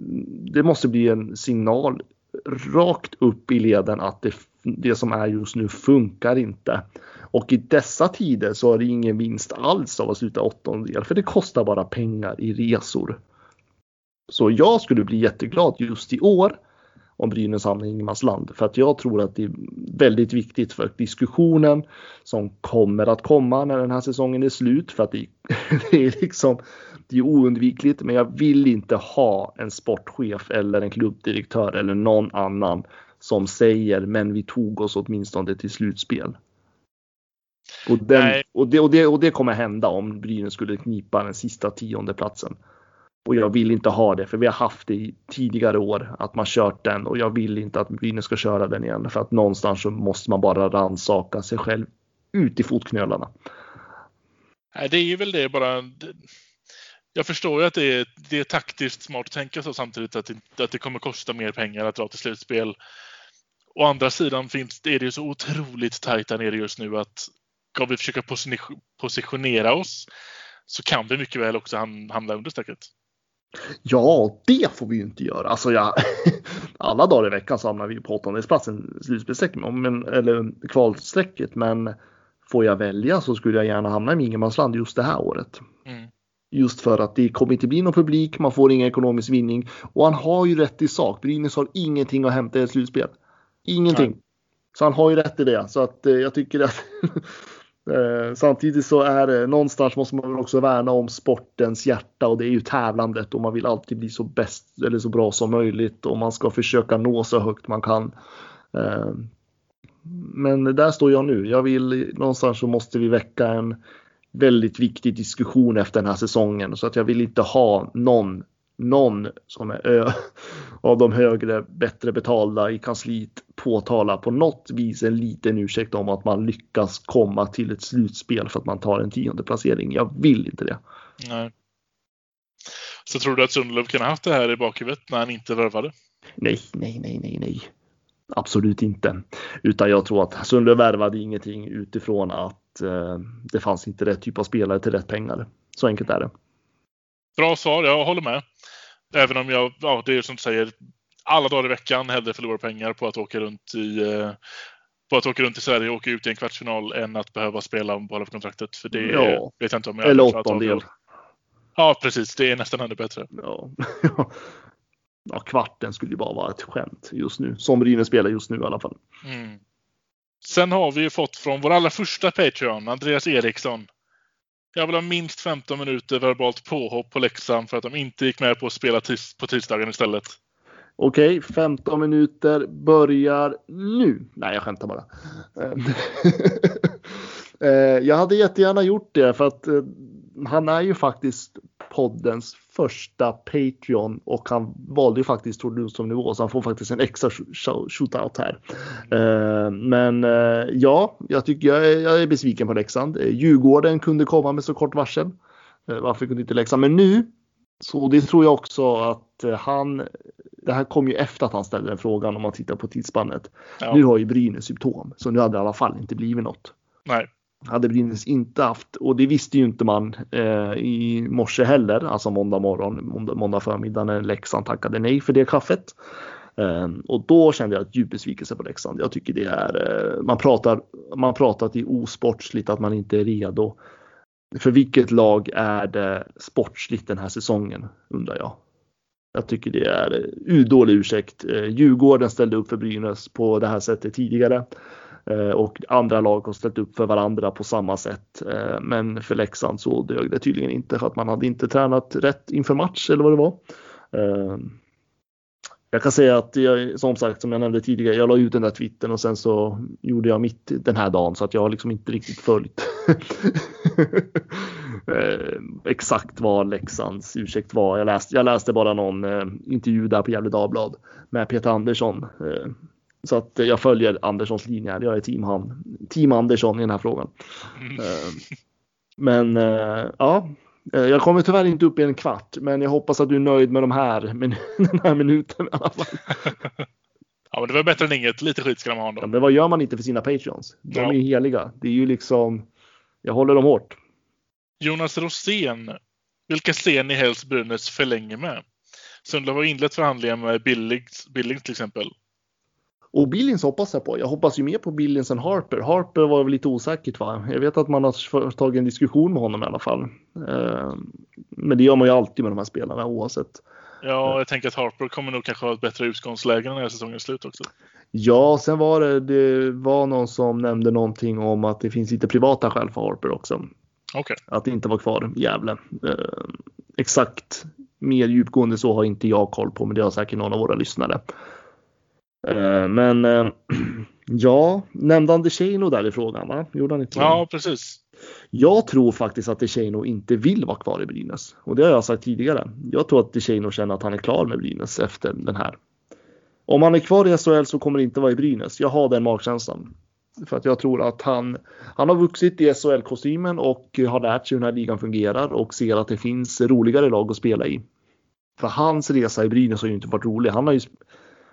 det måste bli en signal rakt upp i leden att det det som är just nu funkar inte. Och i dessa tider så är det ingen vinst alls av att sluta åttondel för det kostar bara pengar i resor. Så jag skulle bli jätteglad just i år om Brynäs hamnar i ingenmansland för att jag tror att det är väldigt viktigt för diskussionen som kommer att komma när den här säsongen är slut för att det, det är liksom det är oundvikligt men jag vill inte ha en sportchef eller en klubbdirektör eller någon annan som säger men vi tog oss åtminstone till slutspel. Och, den, och, det, och, det, och det kommer hända om Brynäs skulle knipa den sista tionde platsen. Och jag vill inte ha det för vi har haft det i tidigare år att man kört den och jag vill inte att Brynäs ska köra den igen för att någonstans så måste man bara ransaka sig själv ut i fotknölarna. Nej, det är väl det bara. Jag förstår ju att det är, det är taktiskt smart att tänka så samtidigt att det, att det kommer kosta mer pengar att dra till slutspel. Å andra sidan finns, är det ju så otroligt tajt där nere just nu att ska vi försöka positionera oss så kan vi mycket väl också hamna under strecket. Ja, det får vi ju inte göra. Alltså, jag, alla dagar i veckan så hamnar vi på åttondeplatsen slutspelsstrecket, eller kvalstrecket. Men får jag välja så skulle jag gärna hamna i ingenmansland just det här året. Mm. Just för att det kommer inte bli någon publik, man får ingen ekonomisk vinning. Och han har ju rätt i sak. Brynäs har ingenting att hämta i ett slutspel. Ingenting. Nej. Så han har ju rätt i det. Så att eh, jag tycker att Eh, samtidigt så är det någonstans måste man också värna om sportens hjärta och det är ju tävlandet och man vill alltid bli så bäst eller så bra som möjligt och man ska försöka nå så högt man kan. Eh, men där står jag nu. Jag vill någonstans så måste vi väcka en väldigt viktig diskussion efter den här säsongen så att jag vill inte ha någon någon som är ö, av de högre, bättre betalda i kansliet påtala på något vis en liten ursäkt om att man lyckas komma till ett slutspel för att man tar en tionde placering. Jag vill inte det. Nej. Så tror du att Sundlöv kan ha haft det här i bakhuvudet när han inte värvade? Nej, nej, nej, nej, nej. Absolut inte. Utan jag tror att Sundlöv värvade ingenting utifrån att eh, det fanns inte rätt typ av spelare till rätt pengar. Så enkelt är det. Bra svar, jag håller med. Även om jag, ja, det är som du säger, alla dagar i veckan hellre förlorar pengar på att åka runt i eh, på att åka runt i Sverige och åka ut i en kvartsfinal än att behöva spela om bara för kontraktet. För det ja. vet jag inte om jag Eller åttondel. Ja, precis. Det är nästan ännu bättre. Ja. ja, kvarten skulle ju bara vara ett skämt just nu. Som Brynäs spelar just nu i alla fall. Mm. Sen har vi ju fått från vår allra första Patreon, Andreas Eriksson. Jag vill ha minst 15 minuter verbalt påhopp på Leksand för att de inte gick med på att spela tis på tisdagen istället. Okej, okay, 15 minuter börjar nu. Nej, jag skämtar bara. Eh, jag hade jättegärna gjort det för att eh, han är ju faktiskt poddens första Patreon och han valde ju faktiskt Tord som nivå så han får faktiskt en extra shootout här. Uh, men ja, jag tycker jag är, besviken på Leksand. Djurgården kunde komma med så kort varsel. varför kunde inte Leksand? Men nu så det tror jag också att han. Det här kom ju efter att han ställde den frågan om man tittar på tidsspannet. Ja. Nu har ju Brynäs symptom så nu hade det i alla fall inte blivit något. Nej hade Brynäs inte haft, och det visste ju inte man eh, i morse heller, alltså måndag morgon, måndag, måndag förmiddag när Leksand tackade nej för det kaffet. Eh, och då kände jag ett djup besvikelse på Leksand. Jag tycker det är, eh, man pratar, man pratar i osportsligt att man inte är redo. För vilket lag är det sportsligt den här säsongen undrar jag. Jag tycker det är eh, urdålig ursäkt. Eh, Djurgården ställde upp för Brynäs på det här sättet tidigare. Eh, och andra lag har ställt upp för varandra på samma sätt. Eh, men för Leksand så dög det tydligen inte för att man hade inte tränat rätt inför match eller vad det var. Eh, jag kan säga att jag, som sagt, som jag nämnde tidigare, jag la ut den där twittern och sen så gjorde jag mitt den här dagen så att jag har liksom inte riktigt följt exakt vad Leksands ursäkt var. Jag läste, jag läste bara någon intervju där på Gefle Dagblad med Peter Andersson så att jag följer Anderssons linje. Jag är team, han, team Andersson i den här frågan. Mm. Eh, men eh, ja, eh, jag kommer tyvärr inte upp i en kvart, men jag hoppas att du är nöjd med de här, den här minuten i alla fall. Ja, men det var bättre än inget. Lite skit ska de ha Ja, men vad gör man inte för sina patreons? De ja. är ju heliga. Det är ju liksom, jag håller dem hårt. Jonas Rosén. Vilka ser ni helst Brynäs förlänger med? Sundlöv har inlett förhandlingar med Billings, Billings till exempel. Och Billings hoppas jag på. Jag hoppas ju mer på Billings än Harper. Harper var väl lite osäkert va? Jag vet att man har tagit en diskussion med honom i alla fall. Eh, men det gör man ju alltid med de här spelarna oavsett. Ja, jag tänker att Harper kommer nog kanske ha ett bättre utgångsläge när säsongen är slut också. Ja, sen var det, det var någon som nämnde någonting om att det finns lite privata skäl för Harper också. Okay. Att inte vara kvar i Gävle. Eh, exakt mer djupgående så har inte jag koll på, men det har säkert någon av våra lyssnare. Eh, men eh, ja, nämnde han DeShano där i frågan? Va? Gjorde han inte Ja, precis. Jag tror faktiskt att DeShano inte vill vara kvar i Brynäs. Och det har jag sagt tidigare. Jag tror att DeShano känner att han är klar med Brynäs efter den här. Om han är kvar i SHL så kommer det inte vara i Brynäs. Jag har den magkänslan. För att jag tror att han, han har vuxit i SHL-kostymen och har lärt sig hur den här ligan fungerar och ser att det finns roligare lag att spela i. För hans resa i Brynäs har ju inte varit rolig. Han har ju,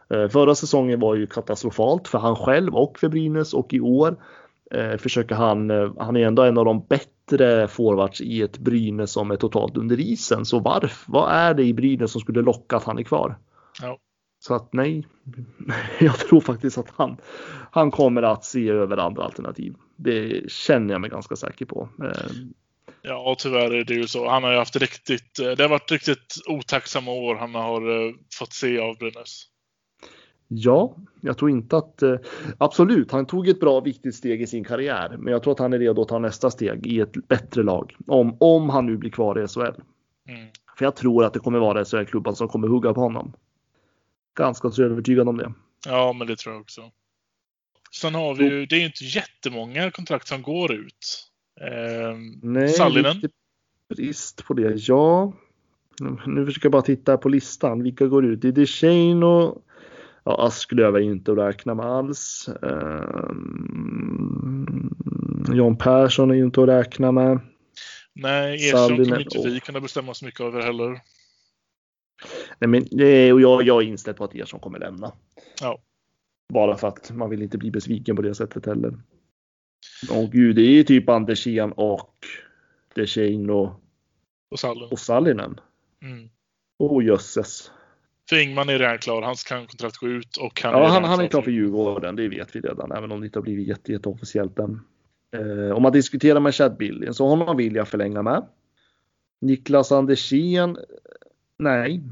förra säsongen var ju katastrofalt för han själv och för Brynäs och i år eh, försöker han, eh, han är ändå en av de bättre forwards i ett Brynäs som är totalt under isen. Så varför, vad är det i Brynäs som skulle locka att han är kvar? Ja. Så att nej, jag tror faktiskt att han, han kommer att se över andra alternativ. Det känner jag mig ganska säker på. Eh, Ja, tyvärr är det ju så. Han har ju haft riktigt, eh, det har varit riktigt otacksamma år han har eh, fått se av Brynäs. Ja, jag tror inte att... eh, Absolut, han tog ett bra viktigt steg i sin karriär. Men jag tror att han är redo att ta nästa steg i ett bättre lag. Om, om han nu blir kvar i SHL. Mm. För jag tror att det kommer vara SHL-klubban som kommer hugga på honom. Ganska så övertygad om det. Ja, men det tror jag också. Sen har vi ju, det är ju inte jättemånga kontrakt som går ut. Eh, Nej, Sallinen. lite brist på det. Ja, nu försöker jag bara titta på listan. Vilka går ut? Det är DeShane och ja, Asklöv är ju inte att räkna med alls. Ehm, Jan Persson är ju inte att räkna med. Nej, Ersson kommer Sallinen inte vi kunna bestämma så mycket över heller. Nej, men, och jag, jag är inställd på att Ersson kommer lämna. Ja. Bara för att man vill inte bli besviken på det sättet heller. Och gud, det är ju typ Andersén och DeShane och, Och Sallin. och Sallinen. Mm. Åh jösses. För Ingman är redan klar. Hans kan kontrakt gå ut och han Ja, han, redan han är klar för Djurgården, det vet vi redan, även om det inte har blivit jätte, jätte officiellt än. Eh, om man diskuterar med Chad Billin så honom vill jag förlänga med. Niklas Andersén, nej.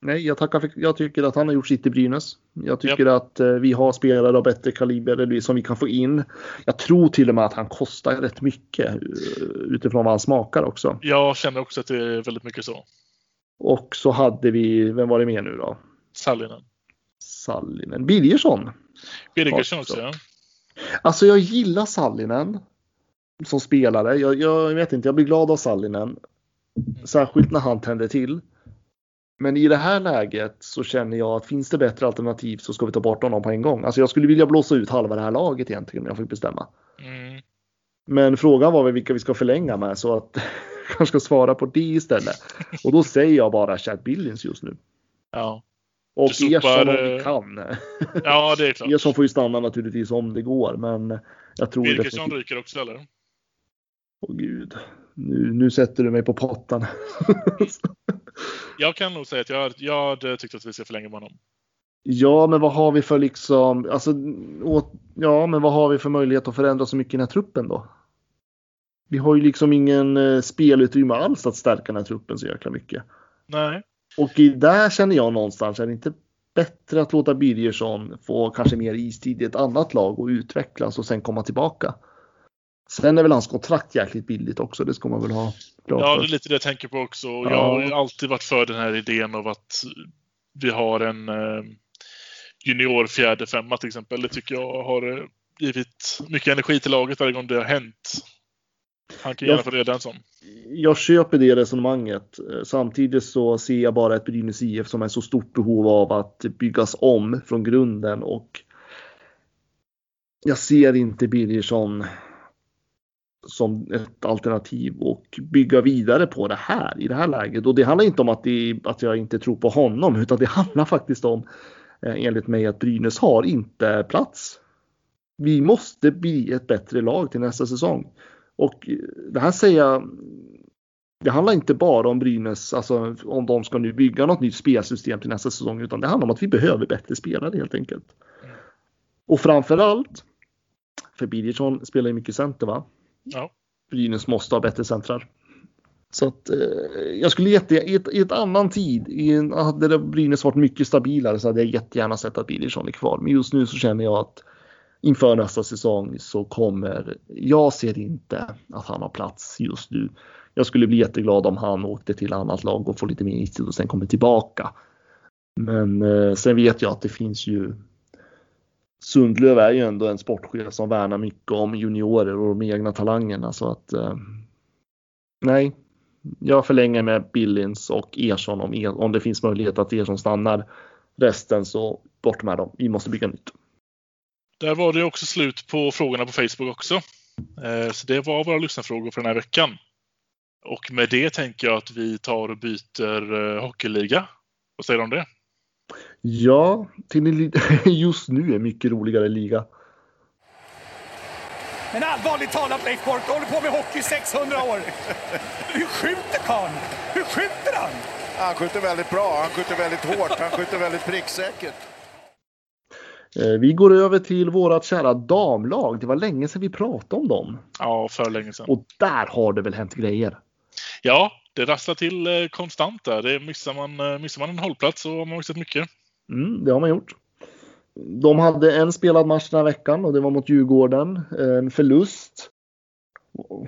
Nej, jag tackar för, jag tycker att han har gjort sitt i Brynäs. Jag tycker att eh, vi har spelare av bättre kaliber som vi kan få in. Jag tror till och med att han kostar rätt mycket eh, utifrån vad han smakar också. Jag känner också att det är väldigt mycket så. Och så hade vi, vem var det mer nu då? Sallinen. Sallinen, Birgersson. Birgersson Också. ja. Alltså jag gillar Sallinen som spelare. Jag, jag vet inte, jag blir glad av Sallinen. Särskilt när han tänder till. Men i det här läget så känner jag att finns det bättre alternativ så ska vi ta bort honom på en gång. Alltså jag skulle vilja blåsa ut halva det här laget egentligen om jag fick bestämma. Mm. Men frågan var väl vilka vi ska förlänga med så att kanske ska svara på det istället. Och då säger jag bara Chad Billings just nu. Ja. Och sopar, Ersson om vi eh, kan. ja, det är klart. Ersson får ju stanna naturligtvis om det går men jag tror Birgersson definitivt- ryker också, eller? Åh gud. Nu, nu sätter du mig på pottan. Jag kan nog säga att jag, jag tyckt att vi ska förlänga med honom. ja, men vad har vi för liksom, alltså, åt, ja, men vad har vi för möjlighet att förändra så mycket i den här truppen då? Vi har ju liksom ingen eh, spelutrymme alls att stärka den här truppen så jäkla mycket. Nej. Och där känner jag någonstans, är det inte bättre att låta Birgersson få kanske mer istid i ett annat lag och utvecklas och sen komma tillbaka? Sen är väl hans kontrakt jäkligt billigt också, det ska man väl ha klart Ja, det är lite det jag tänker på också. Och Ja. Jag har alltid varit för den här idén av att vi har en eh, junior fjärde femma till exempel. Det tycker jag har eh, givit mycket energi till laget varje gång det har hänt. Han kan gärna få reda en sån. jag köper det resonemanget. Eh, Samtidigt så ser jag bara ett Brynäs IF som är så stort behov av att byggas om från grunden och jag ser inte Birgersson som ett alternativ och bygga vidare på det här i det här läget. Och det handlar inte om att, det, att jag inte tror på honom utan det handlar faktiskt om eh, enligt mig att Brynäs har inte plats. Vi måste bli ett bättre lag till nästa säsong. Och eh, det här säger jag det handlar inte bara om Brynäs, alltså om de ska nu bygga något nytt spelsystem till nästa säsong, utan det handlar om att vi behöver bättre spelare helt enkelt. Mm. Och framförallt, för Birgersson spelar ju mycket center va? Ja. Brynäs måste ha bättre centrar. Så att eh, jag skulle jätte, i ett, i ett annan tid, i en, hade Brynäs varit mycket stabilare så hade jag jättegärna sett att Birgersson är kvar. Men just nu så känner jag att inför nästa säsong så kommer, jag ser inte att han har plats just nu. Jag skulle bli jätteglad om han åkte till annat lag och får lite mer istid och sen kommer tillbaka. Men eh, sen vet jag att det finns ju Sundlöv är ju ändå en sportchef som värnar mycket om juniorer och de egna talangerna så att eh, nej, jag förlänger med Billins och Ersson om, er, om det finns möjlighet att Ersson stannar. Resten så bort med dem. Vi måste bygga nytt där var det också slut på frågorna på Facebook också. Eh, så det var våra lyssnarfrågor för den här veckan. Och med det tänker jag att vi tar och byter eh, hockeyliga. Vad säger du om det? Ja, till just nu är mycket roligare liga. Men allvarligt talat Leif Boork, du håller på med hockey i 600 år. Hur skjuter karln? Hur skjuter han? Han skjuter väldigt bra, han skjuter väldigt hårt, han skjuter väldigt pricksäkert. Eh, vi går över till vårat kära damlag. Det var länge sedan vi pratade om dem. Ja, för länge sedan. Och där har det väl hänt grejer? Ja, det rasslar till eh, konstant där. Det missar, man, eh, missar man en hållplats så har man missat mycket. Mm, det har man gjort. De hade en spelad match den här veckan och det var mot Djurgården. En förlust.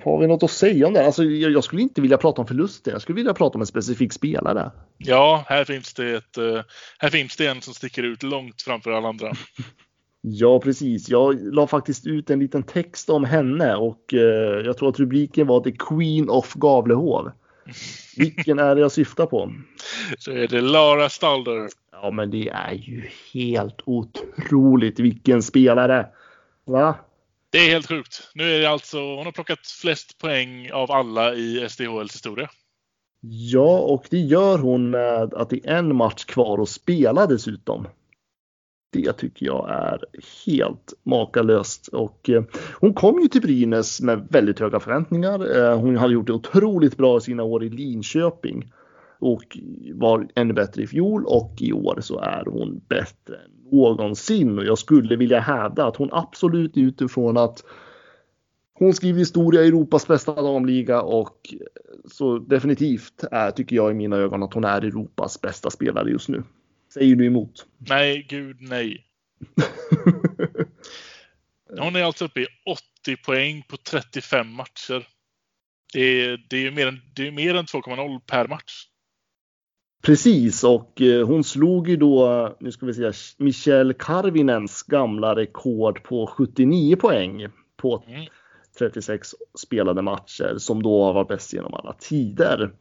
Har vi något att säga om det? Alltså, jag skulle inte vilja prata om förlusten. Jag skulle vilja prata om en specifik spelare. Ja, här finns det, ett, eh, här finns det en som sticker ut långt framför alla andra. Ja, precis. Jag la faktiskt ut en liten text om henne och eh, jag tror att rubriken var The Queen of Gavlehov. Vilken är det jag syftar på? Så är det Lara Stalder. Ja, men det är ju helt otroligt vilken spelare. Va? Det är helt sjukt. Nu är det alltså, hon har plockat flest poäng av alla i SDHLs historia. Ja, och det gör hon med att det är en match kvar att spela dessutom. Det tycker jag är helt makalöst. Och eh, hon kom ju till Brynäs med väldigt höga förväntningar. Eh, hon hade gjort det otroligt bra i sina år i Linköping och var ännu bättre i fjol och i år så är hon bättre än någonsin och jag skulle vilja hävda att hon absolut utifrån att hon skriver historia i Europas bästa damliga och så definitivt är, tycker jag i mina ögon att hon är Europas bästa spelare just nu. Säger du emot? Nej, gud nej. Hon är alltså uppe i 80 poäng på 35 matcher. Det är, det är mer än, än 2,0 per match. Precis och eh, hon slog ju då, nu ska vi se, Michel Karvinens gamla rekord på 79 poäng på 36 mm. spelade matcher som då varit bäst genom alla tider.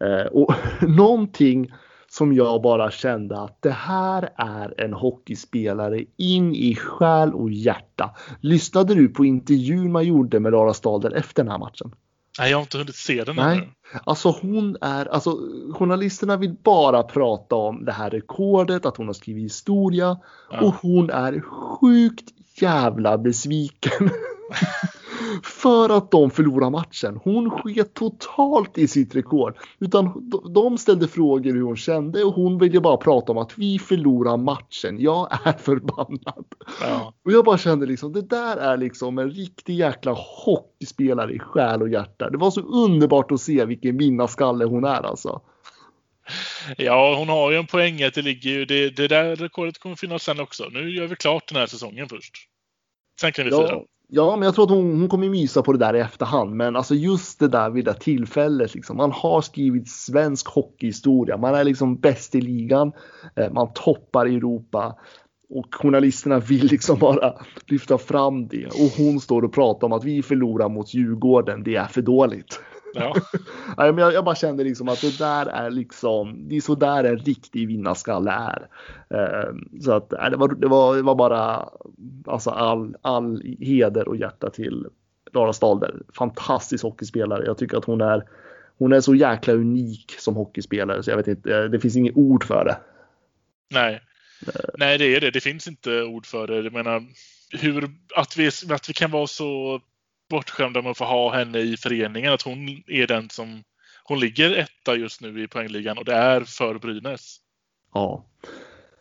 Eh, och någonting som jag bara kände att det här är en hockeyspelare in i själ och hjärta. Lyssnade du på intervjun man gjorde med Lara Stalder efter den här matchen? Nej, jag har inte hunnit se den Nej. ännu. Alltså hon är, alltså journalisterna vill bara prata om det här rekordet, att hon har skrivit historia ja. och hon är sjukt jävla besviken. för att de förlorar matchen. Hon sket totalt i sitt rekord. Utan de ställde frågor hur hon kände och hon ville bara prata om att vi förlorar matchen. Jag är förbannad. Ja. Och jag bara kände liksom det där är liksom en riktig jäkla hockeyspelare i själ och hjärta. Det var så underbart att se vilken vinnarskalle hon är alltså. Ja, hon har ju en poäng att det ligger ju, det, det där rekordet kommer finnas sen också. Nu gör vi klart den här säsongen först. Sen kan vi ja, fira. Ja, men jag tror att hon, hon kommer mysa på det där i efterhand. Men alltså just det där vid det tillfället. Liksom, man har skrivit svensk hockeyhistoria. Man är liksom bäst i ligan. Eh, man toppar Europa. Och journalisterna vill liksom bara lyfta fram det. Och hon står och pratar om att vi förlorar mot Djurgården. Det är för dåligt. Ja. Nej, men jag, jag, bara kände liksom att det där är liksom, det är så där en riktig vinnarskalle är. Eh, så att nej, det, var, det, var, det var bara alltså all, all heder och hjärta till Lara Stalder. Fantastisk hockeyspelare. Jag tycker att hon är, hon är så jäkla unik som hockeyspelare så jag vet inte, det finns inget ord för det. Nej, Nej det är det. Det finns inte ord för det. Jag menar, hur, att, vi, att vi kan vara så bortskämda med att få ha henne i föreningen. Att hon är den som hon ligger etta just nu i poängligan och det är för Brynäs. Ja,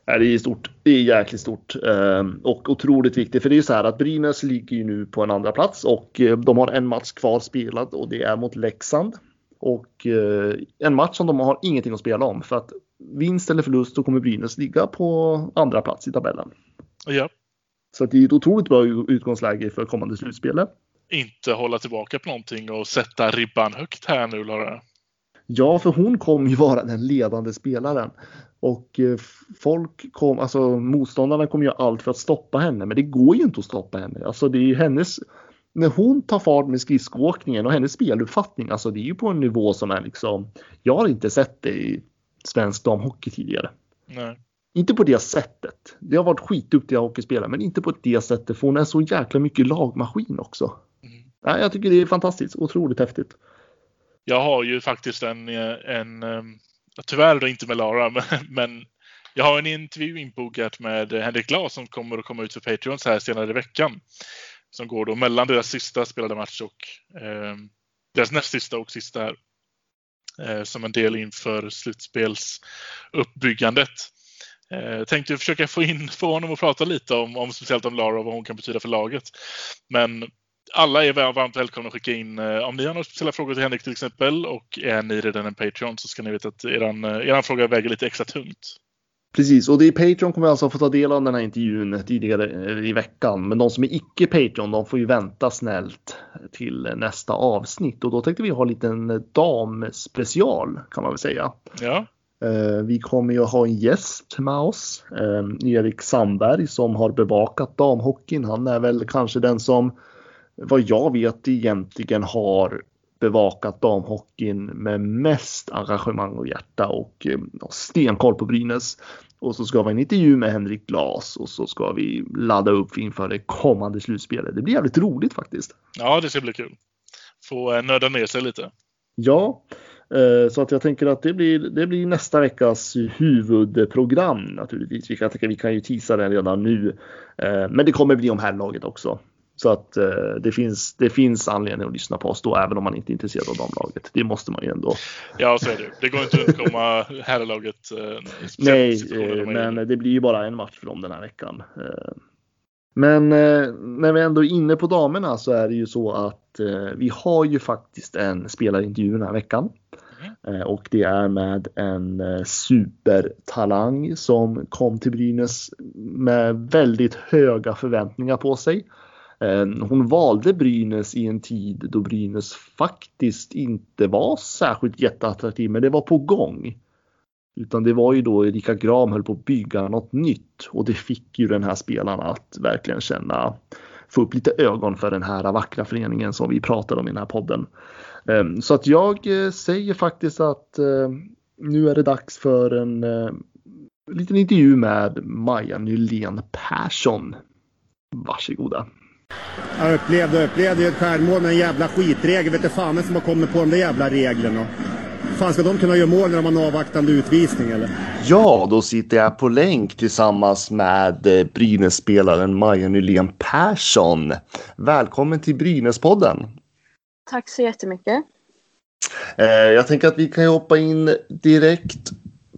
det är stort. Det är jäkligt stort ehm, och otroligt viktigt. För det är ju så här att Brynäs ligger ju nu på en andra plats och eh, de har en match kvar spelad och det är mot Leksand. Och eh, en match som de har ingenting att spela om för att vinst eller förlust så kommer Brynäs ligga på andra plats i tabellen. Ja. Så det är ett otroligt bra utgångsläge för kommande slutspelet inte hålla tillbaka på någonting och sätta ribban högt här nu, Laura. Ja, för hon kommer ju vara den ledande spelaren. Och eh, folk kom, alltså motståndarna kommer göra allt för att stoppa henne, men det går ju inte att stoppa henne. Alltså det är ju hennes, när hon tar fart med skridskoåkningen och hennes speluppfattning, alltså det är ju på en nivå som är liksom, jag har inte sett det i svensk damhockey tidigare. Nej. Inte på det sättet. Det har varit skitduktiga hockeyspelare, men inte på det sättet. För hon är så jäkla mycket lagmaskin också nej, jag tycker det är fantastiskt. Otroligt häftigt. Jag har ju faktiskt en, en ehm, tyvärr då inte med Lara, men, men jag har en intervju inbokad med Henrik Glas som kommer att komma ut för Patreon så här senare i veckan. Som går då mellan deras sista spelade match och eh, deras näst sista och sista här. Eh, som en del inför slutspelsuppbyggandet. Eh, tänkte försöka få in få honom att prata lite om, om speciellt om Lara och vad hon kan betyda för laget. Men alla är varmt välkomna att skicka in eh, om ni har några speciella frågor till Henrik till exempel och är ni redan en Patreon så ska ni veta att eran, eh, eran fråga väger lite extra tungt. Precis, och det är Patreon kommer alltså få ta del av den här intervjun tidigare i veckan. Men de som är icke Patreon, de får ju vänta snällt till nästa avsnitt. Och då tänkte vi ha en liten damspecial kan man väl säga. Ja. Eh, vi kommer ju ha en gäst med oss, Erik Sandberg som har bevakat damhockeyn. Han är väl kanske den som vad jag vet egentligen har bevakat damhockeyn med mest engagemang och hjärta och eh, stenkoll på Brynäs. Och så ska vi en intervju med Henrik Glas och så ska vi ladda upp inför det kommande slutspelet. Det blir jävligt roligt faktiskt. Ja, det ska bli kul. Få eh, nörda ner sig lite. Ja, eh, så att jag tänker att det blir, det blir nästa veckas huvudprogram naturligtvis. Vi kan, vi kan ju tisa den redan nu. Men det kommer bli om herrlaget också. Så att eh, det, finns, det finns anledning att lyssna på oss då, även om man inte är intresserad av damlaget. Det måste man ju ändå. Ja, så är det. Det går inte att undkomma herrlaget. Eh, Nej, eh, men det blir ju bara en match för dem den här veckan. Eh, men när vi ändå är inne på damerna så är det ju så att vi har ju faktiskt en spelarintervju den här veckan. Mm. Och det är med en supertalang som kom till Brynäs med väldigt höga förväntningar på sig. Eh, hon valde Brynäs i en tid då Brynäs faktiskt inte var särskilt jätteattraktiv, men det var på gång. Utan det var ju då Erika Gram höll på att bygga något nytt och det fick ju den här spelaren att verkligen känna, få upp lite ögon för den här vackra föreningen som vi pratar om i den här podden. Ehm, så att jag eh, säger faktiskt att eh, nu är det dags för en liten intervju med Maja Nylén Persson. Varsågoda. Jag upplevde, upplevde ju ett självmål med en jävla skitregel. Vet du fan som har kommit på de där jävla reglerna. Fan ska de kunna göra mål när de har en avvaktande utvisning eller? Ja, då sitter jag på länk tillsammans med eh, Brynäs-spelaren Maja Nylén Persson. Välkommen till Brynäspodden. Tack så jättemycket. Eh, jag tänker att vi kan hoppa in direkt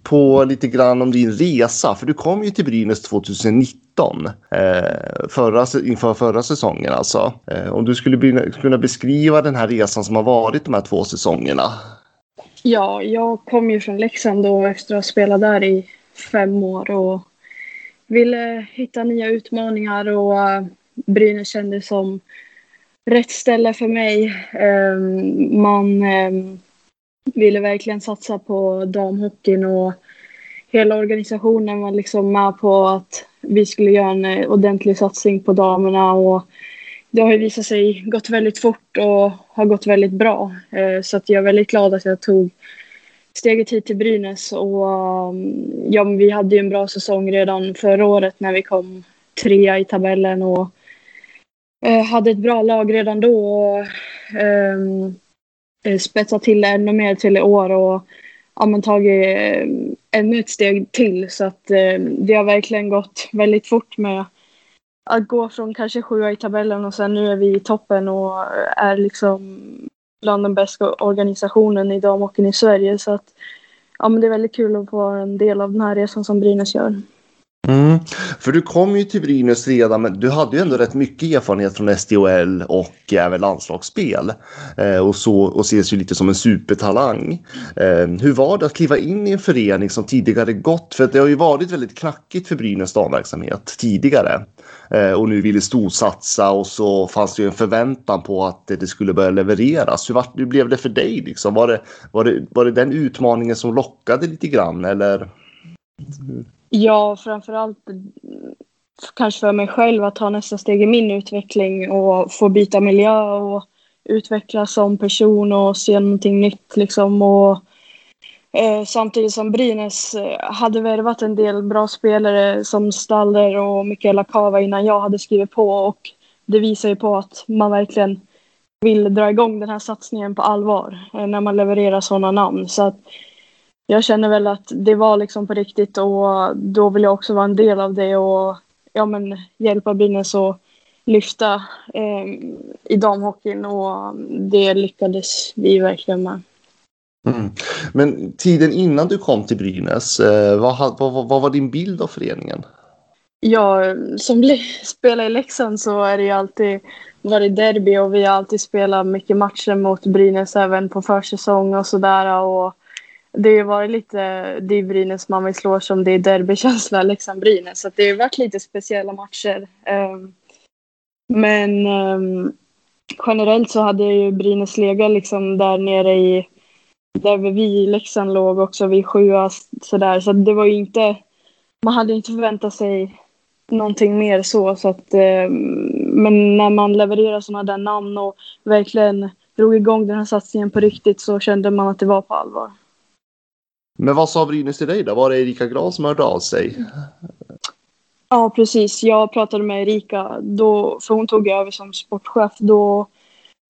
på lite grann om din resa, för du kom ju till Brynäs 2019 eh, förra, inför förra säsongen alltså. Eh, om du skulle kunna beskriva den här resan som har varit de här två säsongerna. Ja, jag kom ju från Leksand då efter att ha spelat där i fem år och ville hitta nya utmaningar och eh, Brynäs kändes som rätt ställe för mig. Ehm, man ehm, ville verkligen satsa på damhockeyn och hela organisationen var liksom med på att vi skulle göra en eh, ordentlig satsning på damerna och det har ju visat sig gått väldigt fort och har gått väldigt bra. Eh, så att jag är väldigt glad att jag tog steget hit till Brynäs och mm, ja, vi hade ju en bra säsong redan förra året när vi kom trea i tabellen och eh, hade ett bra lag redan då och um, spetsat till det ännu mer till i år och ja, men tagit eh, ännu ett steg till så att eh, det har verkligen gått väldigt fort med att gå från kanske sjua i tabellen och sen nu är vi i toppen och är liksom bland den bästa organisationen i damhockeyn i Sverige så att ja, men det är väldigt kul att få vara en del av den här resan som Brynäs gör. Mm. För du kom ju till Brynäs redan, men du hade ju ändå rätt mycket erfarenhet från SDHL och även landslagsspel. Eh, och, så, och ses ju lite som en supertalang. Eh, hur var det att kliva in i en förening som tidigare gått? För det har ju varit väldigt knackigt för Brynäs damverksamhet tidigare. Eh, och nu ville storsatsa och så fanns det ju en förväntan på att det skulle börja levereras. Hur, var, hur blev det för dig? Liksom? Var, det, var, det, var det den utmaningen som lockade lite grann? Eller? Ja, framförallt mm, kanske för mig själv att ta nästa steg i min utveckling och få byta miljö och utvecklas som person och se någonting nytt liksom och Eh, samtidigt som Brynäs eh, hade värvat en del bra spelare som Staller och Mikaela Kava innan jag hade skrivit på och det visar ju på att man verkligen vill dra igång den här satsningen på allvar eh, när man levererar sådana namn. Så att jag känner väl att det var liksom på riktigt och då vill jag också vara en del av det och ja, men, hjälpa Brynäs att lyfta eh, i damhockeyn och det lyckades vi verkligen med. Mm. Men tiden innan du kom till Brynäs, eh, vad, vad, vad var din bild av föreningen? Ja, som spelar i Leksand så är det ju alltid varit derby och vi har alltid spelat mycket matcher mot Brynäs även på försäsong och sådär. Och det har varit lite, det är Brynäs man vill slå som det är derbykänsla, liksom Leksand-Brynäs. Så det har varit lite speciella matcher. Ehm, men um, generellt så hade ju Brynäs legat liksom där nere i där vi i Leksand liksom låg också vid sjua sådär. Så det var ju inte, man hade inte förväntat sig någonting mer så. så att, ehm, men när man levererar sådana där namn och verkligen drog igång den här satsningen på riktigt så kände man att det var på allvar. Men vad sa Brynäs till dig då? Var det Erika Gras som hörde av sig? Ja, precis. Jag pratade med Erika, då, för hon tog över som sportchef. Då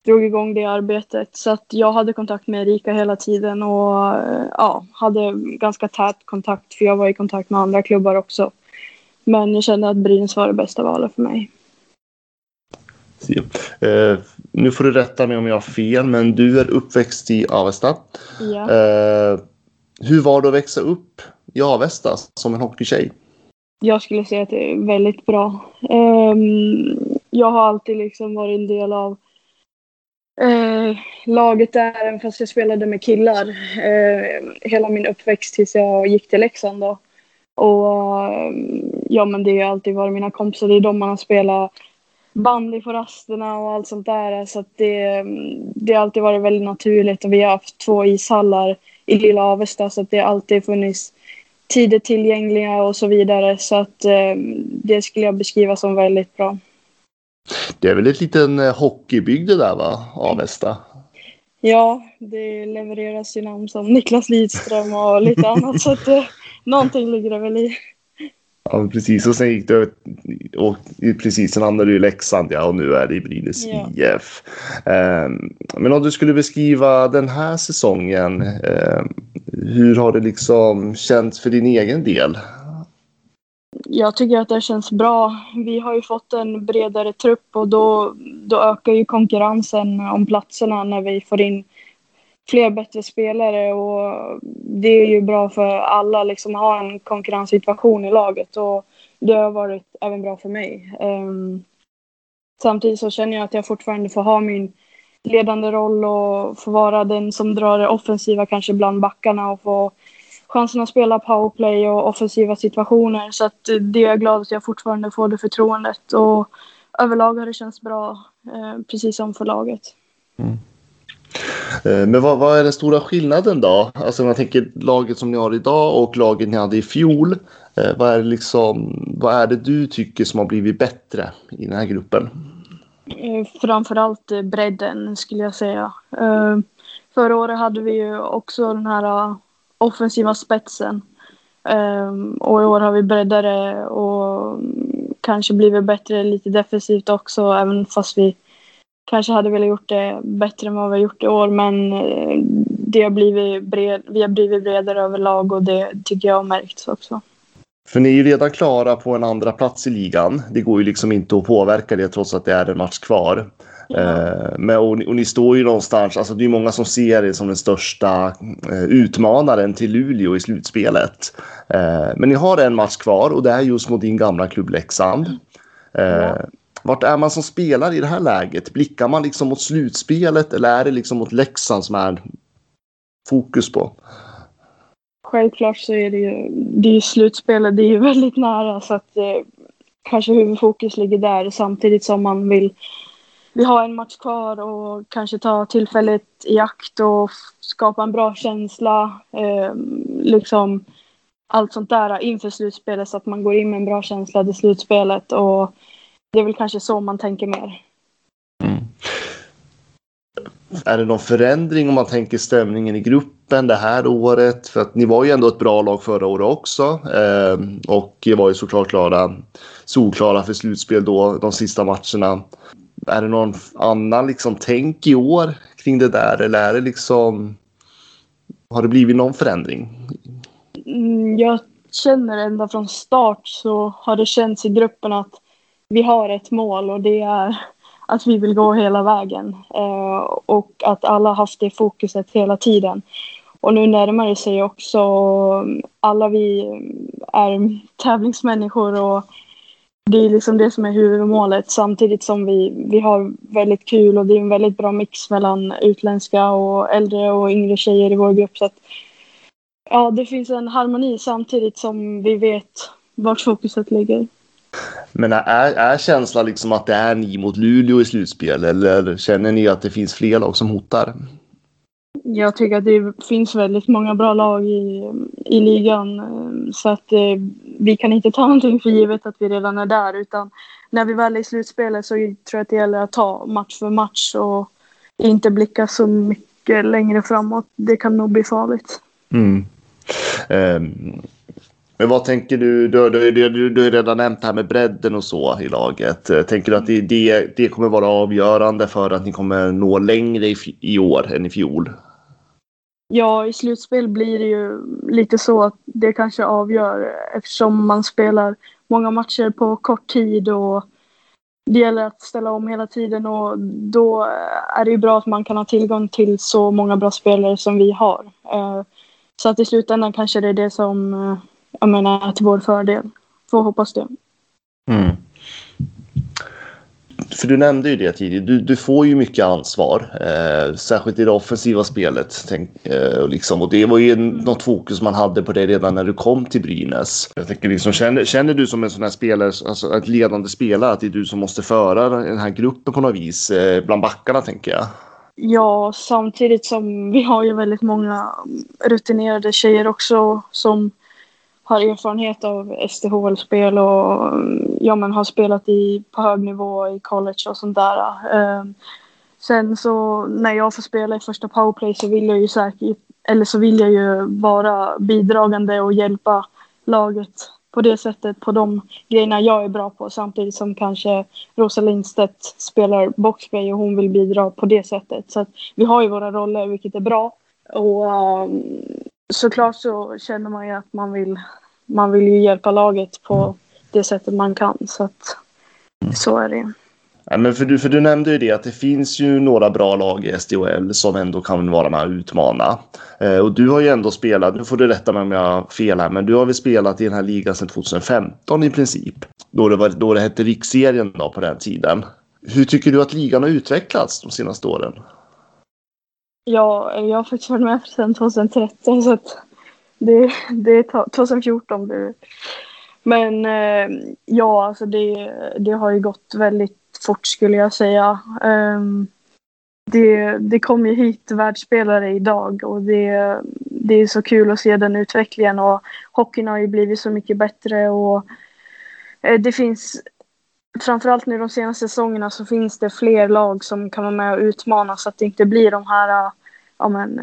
drog igång det arbetet. Så att jag hade kontakt med Erika hela tiden och ja, hade ganska tät kontakt för jag var i kontakt med andra klubbar också. Men jag kände att Brynäs var det bästa valet för mig. Uh, nu får du rätta mig om jag har fel, men du är uppväxt i Avesta. Ja. Uh, hur var det att växa upp i Avesta som en hockeytjej? Jag skulle säga att det är väldigt bra. Ehm, jag har alltid liksom varit en del av eh, laget där, även fast jag spelade med killar. Eh, hela min uppväxt tills jag gick till Leksand. Då. Och ehm, ja, men det har alltid varit mina kompisar. Det är de man har spelat bandy på rasterna och allt sånt där. Så att det, ehm, det har alltid varit väldigt naturligt och vi har haft två ishallar i lilla Avesta så att det alltid funnits tider tillgängliga och så vidare. Så att ehm, det skulle jag beskriva som väldigt bra. Det är väl ett liten eh, hockeybygd det där va, Avesta? Ja, det levereras ju namn som Niklas Lidström och lite annat så att eh, någonting ligger det väl i. Ja, precis. Och sen gick du och precis, sen hamnade du i Leksand ja, och nu är det i Brynäs ja. IF. Um, men om du skulle beskriva den här säsongen, um, hur har det liksom känts för din egen del? Jag tycker att det känns bra. Vi har ju fått en bredare trupp och då, då ökar ju konkurrensen om platserna när vi får in fler bättre spelare och det är ju bra för alla liksom att ha en konkurrenssituation i laget och det har varit även bra för mig. Um, samtidigt så känner jag att jag fortfarande får ha min ledande roll och få vara den som drar det offensiva kanske bland backarna och få chansen att spela powerplay och offensiva situationer. Så att det är jag glad att jag fortfarande får det förtroendet och överlag har det känts bra, eh, precis som för laget. Mm. Eh, men vad, vad, är den stora skillnaden då? Alltså om jag tänker laget som ni har idag och laget ni hade i fjol. Eh, vad är, det liksom, vad är det du tycker som har blivit bättre i den här gruppen? Eh, framförallt bredden skulle jag säga. Förra året hade vi ju också den här offensiva spetsen. Och i år har vi breddare och mm, kanske blivit bättre lite defensivt också även fast vi kanske hade velat gjort det bättre än vad vi har gjort i år men eh, det har blivit bred, vi har blivit bredare överlag och det tycker jag har märkts också. För ni är ju redan klara på en andra plats i ligan. Det går ju liksom inte att påverka det trots att det är en match kvar. Ja. Eh, men, och, och, ni står ju någonstans, alltså det är många som ser det som den största eh, utmanaren till Luleå i slutspelet. Eh, men ni har en match kvar och det är just mot din gamla klubb Leksand. Ja. Vart är man som spelare i det här läget? Blickar man liksom mot slutspelet eller är det liksom mot Leksand som är fokus på? Självklart så är det ju, det är ju slutspelet, det är ju väldigt nära så att eh, kanske huvudfokus ligger där samtidigt som man vill vi har en match kvar och kanske ta tillfället i akt och skapa en bra känsla. Eh, liksom allt sånt där inför slutspelet så att man går in med en bra känsla till slutspelet och det är väl kanske så man tänker mer. Mm. är det någon förändring om man tänker stämningen i gruppen det här året? För att ni var ju ändå ett bra lag förra året också eh, och var ju såklart klara, solklara för slutspel då de sista matcherna. Är det någon annan liksom tänk i år kring det där eller är det liksom har det blivit någon förändring? Mm, jag känner ända från start så har det känts i gruppen att vi har ett mål och det är att vi vill gå hela vägen eh, och att alla haft det fokuset hela tiden. Och nu närmar det sig också, alla vi är tävlingsmänniskor och det är liksom det som är huvudmålet samtidigt som vi, vi har väldigt kul och det är en väldigt bra mix mellan utländska och äldre och yngre tjejer i vår grupp. Så att, ja, det finns en harmoni samtidigt som vi vet vart fokuset ligger. Men är, är känslan liksom att det är ni mot Luleå i slutspel eller känner ni att det finns fler lag som hotar? Jag tycker att det finns väldigt många bra lag i, i ligan så att eh, vi kan inte ta någonting för givet att vi redan är där utan när vi väl är i slutspelet så tror jag att det gäller att ta match för match och inte blicka så mycket längre framåt. Det kan nog bli farligt. Mm. Um, men vad tänker du? Du, du, du, du har redan nämnt det här med bredden och så i laget. Eh, tänker du att det, det, det kommer vara avgörande för att ni kommer nå längre i, i år än i fjol? Ja, i slutspel blir det ju lite så att det kanske avgör eftersom man spelar många matcher på kort tid och det gäller att ställa om hela tiden och då är det ju bra att man kan ha tillgång till så många bra spelare som vi har. Eh, så att i slutändan kanske det är det som eh, jag menar, till vår fördel. Får hoppas det. Mm. För du nämnde ju det tidigare, du, du får ju mycket ansvar, eh, särskilt i det offensiva spelet. Tänk, eh, liksom, och det var ju något fokus man hade på det redan när du kom till Brynäs. Jag tänker liksom, känner, känner du som en sån här spelare, alltså ett ledande spelare, att det är du som måste föra den här gruppen på något vis, eh, bland backarna tänker jag? Ja, samtidigt som vi har ju väldigt många rutinerade tjejer också som har erfarenhet av SDHL-spel och mm, ja, men har spelat i, på hög nivå i college och sånt där. Ehm, sen så när jag får spela i första powerplay så vill jag ju säkert, eller så vill jag ju vara bidragande och hjälpa laget på det sättet på de grejerna jag är bra på samtidigt som kanske Rosa Lindstedt spelar boxplay och hon vill bidra på det sättet. Så att vi har ju våra roller vilket är bra. Och um, såklart så känner man ju att man vill, man vill ju hjälpa laget på det sättet man kan. Så att så är det. Ja, men för, du, för du nämnde ju det att det finns ju några bra lag i SDHL som ändå kan vara med och utmana. Eh, och du har ju ändå spelat, nu får du rätta mig om jag har fel här, men du har väl spelat i den här ligan sedan 2015 i princip. Då det, var, då det hette Riksserien då på den tiden. Hur tycker du att ligan har utvecklats de senaste åren? Ja, jag har faktiskt varit med sedan 2013 så att det, det är 2014 nu. det. Men eh, ja, alltså det, det har ju gått väldigt fort skulle jag säga. Um, det, det kom ju hit världsspelare idag och det, det är så kul att se den utvecklingen och hockeyn har ju blivit så mycket bättre och eh, det finns framförallt nu de senaste säsongerna så finns det fler lag som kan vara med och utmana så att det inte blir de här eh, ja, men,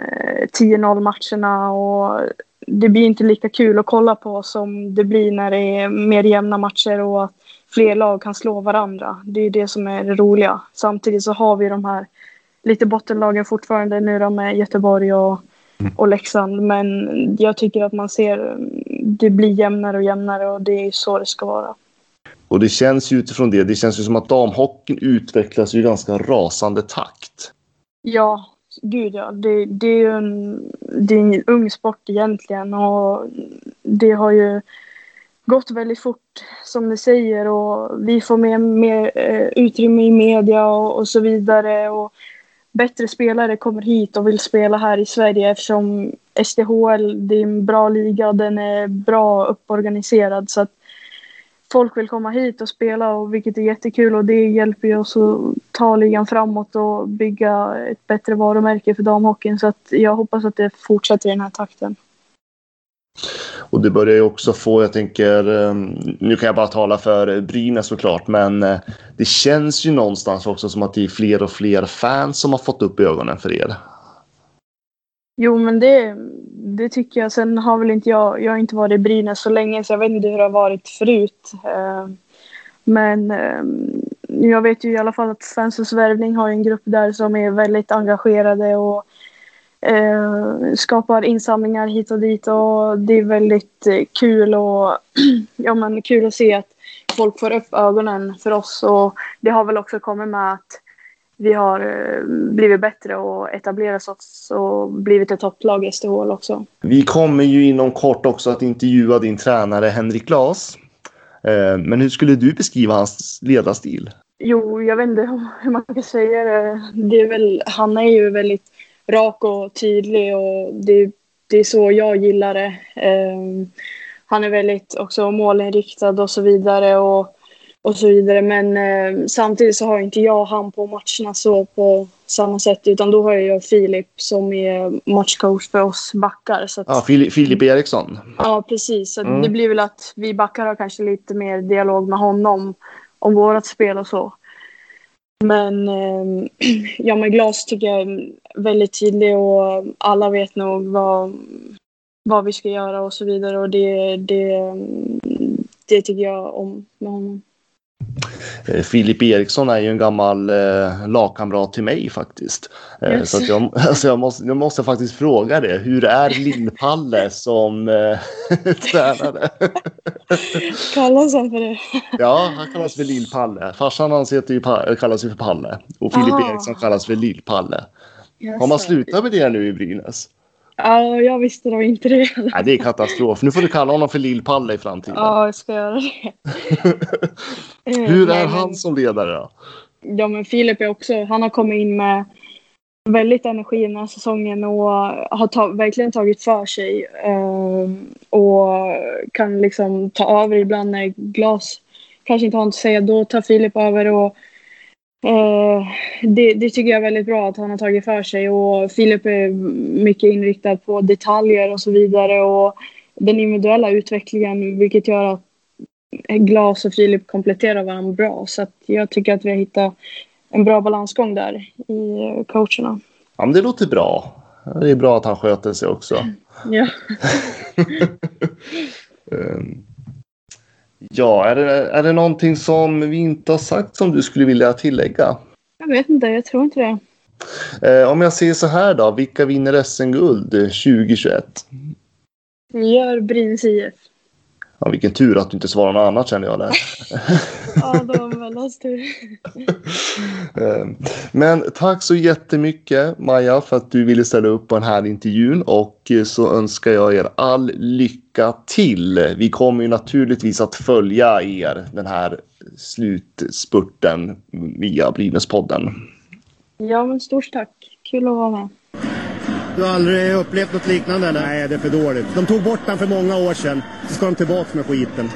10-0 eh, matcherna och det blir inte lika kul att kolla på som det blir när det är mer jämna matcher och att fler lag kan slå varandra. Det är det som är det roliga. Samtidigt så har vi de här lite bottenlagen fortfarande nu då med Göteborg och, mm. och Leksand. Men jag tycker att man ser det blir jämnare och jämnare och det är så det ska vara. Och det känns ju utifrån det, det känns ju som att damhockeyn utvecklas i ganska rasande takt. Ja, gud ja. Det, det är ju en, det är en ung sport egentligen och det har ju gått väldigt fort som ni säger och vi får mer, mer eh, utrymme i media och, och, så vidare. Och bättre spelare kommer hit och vill spela här i Sverige eftersom SDHL det är en bra liga, den är bra upporganiserad så att folk vill komma hit och spela och vilket är jättekul och det hjälper ju oss att ta ligan framåt och bygga ett bättre varumärke för damhockeyn så att jag hoppas att det fortsätter i den här takten. Och det börjar ju också få, jag tänker, eh, nu kan jag bara tala för Brynäs såklart, men eh, det känns ju någonstans också som att det är fler och fler fans som har fått upp ögonen för er. Jo, men det, det tycker jag. Sen har väl inte jag, jag har inte varit i Brynäs så länge så jag vet inte hur det har varit förut. Eh, men eh, jag vet ju i alla fall att Svenssons Värvning har en grupp där som är väldigt engagerade och eh, skapar insamlingar hit och dit och det är väldigt kul och ja, men kul att se att folk får upp ögonen för oss och det har väl också kommit med att vi har eh, blivit bättre och etablerat oss och blivit ett topplag i SDHL också. Vi kommer ju inom kort också att intervjua din tränare Henrik Glas. Eh, men hur skulle du beskriva hans ledarstil? Jo, jag vet inte hur man kan säga det. det är väl, han är ju väldigt rak och tydlig och det, det är så jag gillar det. Um, han är väldigt också målinriktad och så vidare och, och så vidare. Men uh, samtidigt så har inte jag han på matcherna så på samma sätt utan då har jag Filip som är matchcoach för oss backar. Så att, ja, Filip Eriksson. Ja, precis. Så mm. Det blir väl att vi backar har kanske lite mer dialog med honom om vårat spel och så. Men eh, ja, med glas tycker jag är väldigt tydlig och alla vet nog vad, vad vi ska göra och så vidare och det, det, det tycker jag om med honom. Eh, Filip Eriksson är ju en gammal eh, lagkamrat till mig faktiskt. Eh. Så jag, alltså jag, måste, jag måste faktiskt fråga det. Hur är Lill-Palle som eh, tränare? kallas han för det? ja, han kallas för Lill-Palle. Farsan hans heter ju, kallas ju för Palle och Filip Eriksson kallas för Lill-Palle. Har man slutat med det nu i Brynäs? Ja, jag visste nog inte det. Nej, det är katastrof. Nu får du kalla honom för Lill-Palle i framtiden. Ja, jag ska göra det. Hur är han som ledare då? Ja, men Filip är också, han har kommit in med väldigt energi den här säsongen och har ta, verkligen tagit för sig. Eh, och kan liksom ta över ibland när glas kanske inte har något att säga. Då tar Filip över och Eh, det, det, tycker jag är väldigt bra att han har tagit för sig och Filip är mycket inriktad på detaljer och så vidare och den individuella utvecklingen vilket gör att Glas och Filip kompletterar varandra bra så att jag tycker att vi har hittat en bra balansgång där i coacherna. Ja, men det låter bra. Det är bra att han sköter sig också. Ja. um. Ja, är det, är det någonting som vi inte har sagt som du skulle vilja tillägga? Jag vet inte, jag tror inte det. Eh, om jag säger så här då, vilka vinner SM-guld 2021? Vi gör Brynäs IF. Ja, vilken tur att du inte svarar något annat känner jag där. ja, det var Mellas tur. Men tack så jättemycket Maja för att du ville ställa upp på den här intervjun och så önskar jag er all lycka till. Vi kommer ju naturligtvis att följa er den här slutspurten via Brynäspodden. Ja, men stort tack. Kul att vara med. Du har aldrig upplevt något liknande eller? Nej, det är för dåligt. De tog bort den för många år sedan. Så ska de tillbaka med skiten.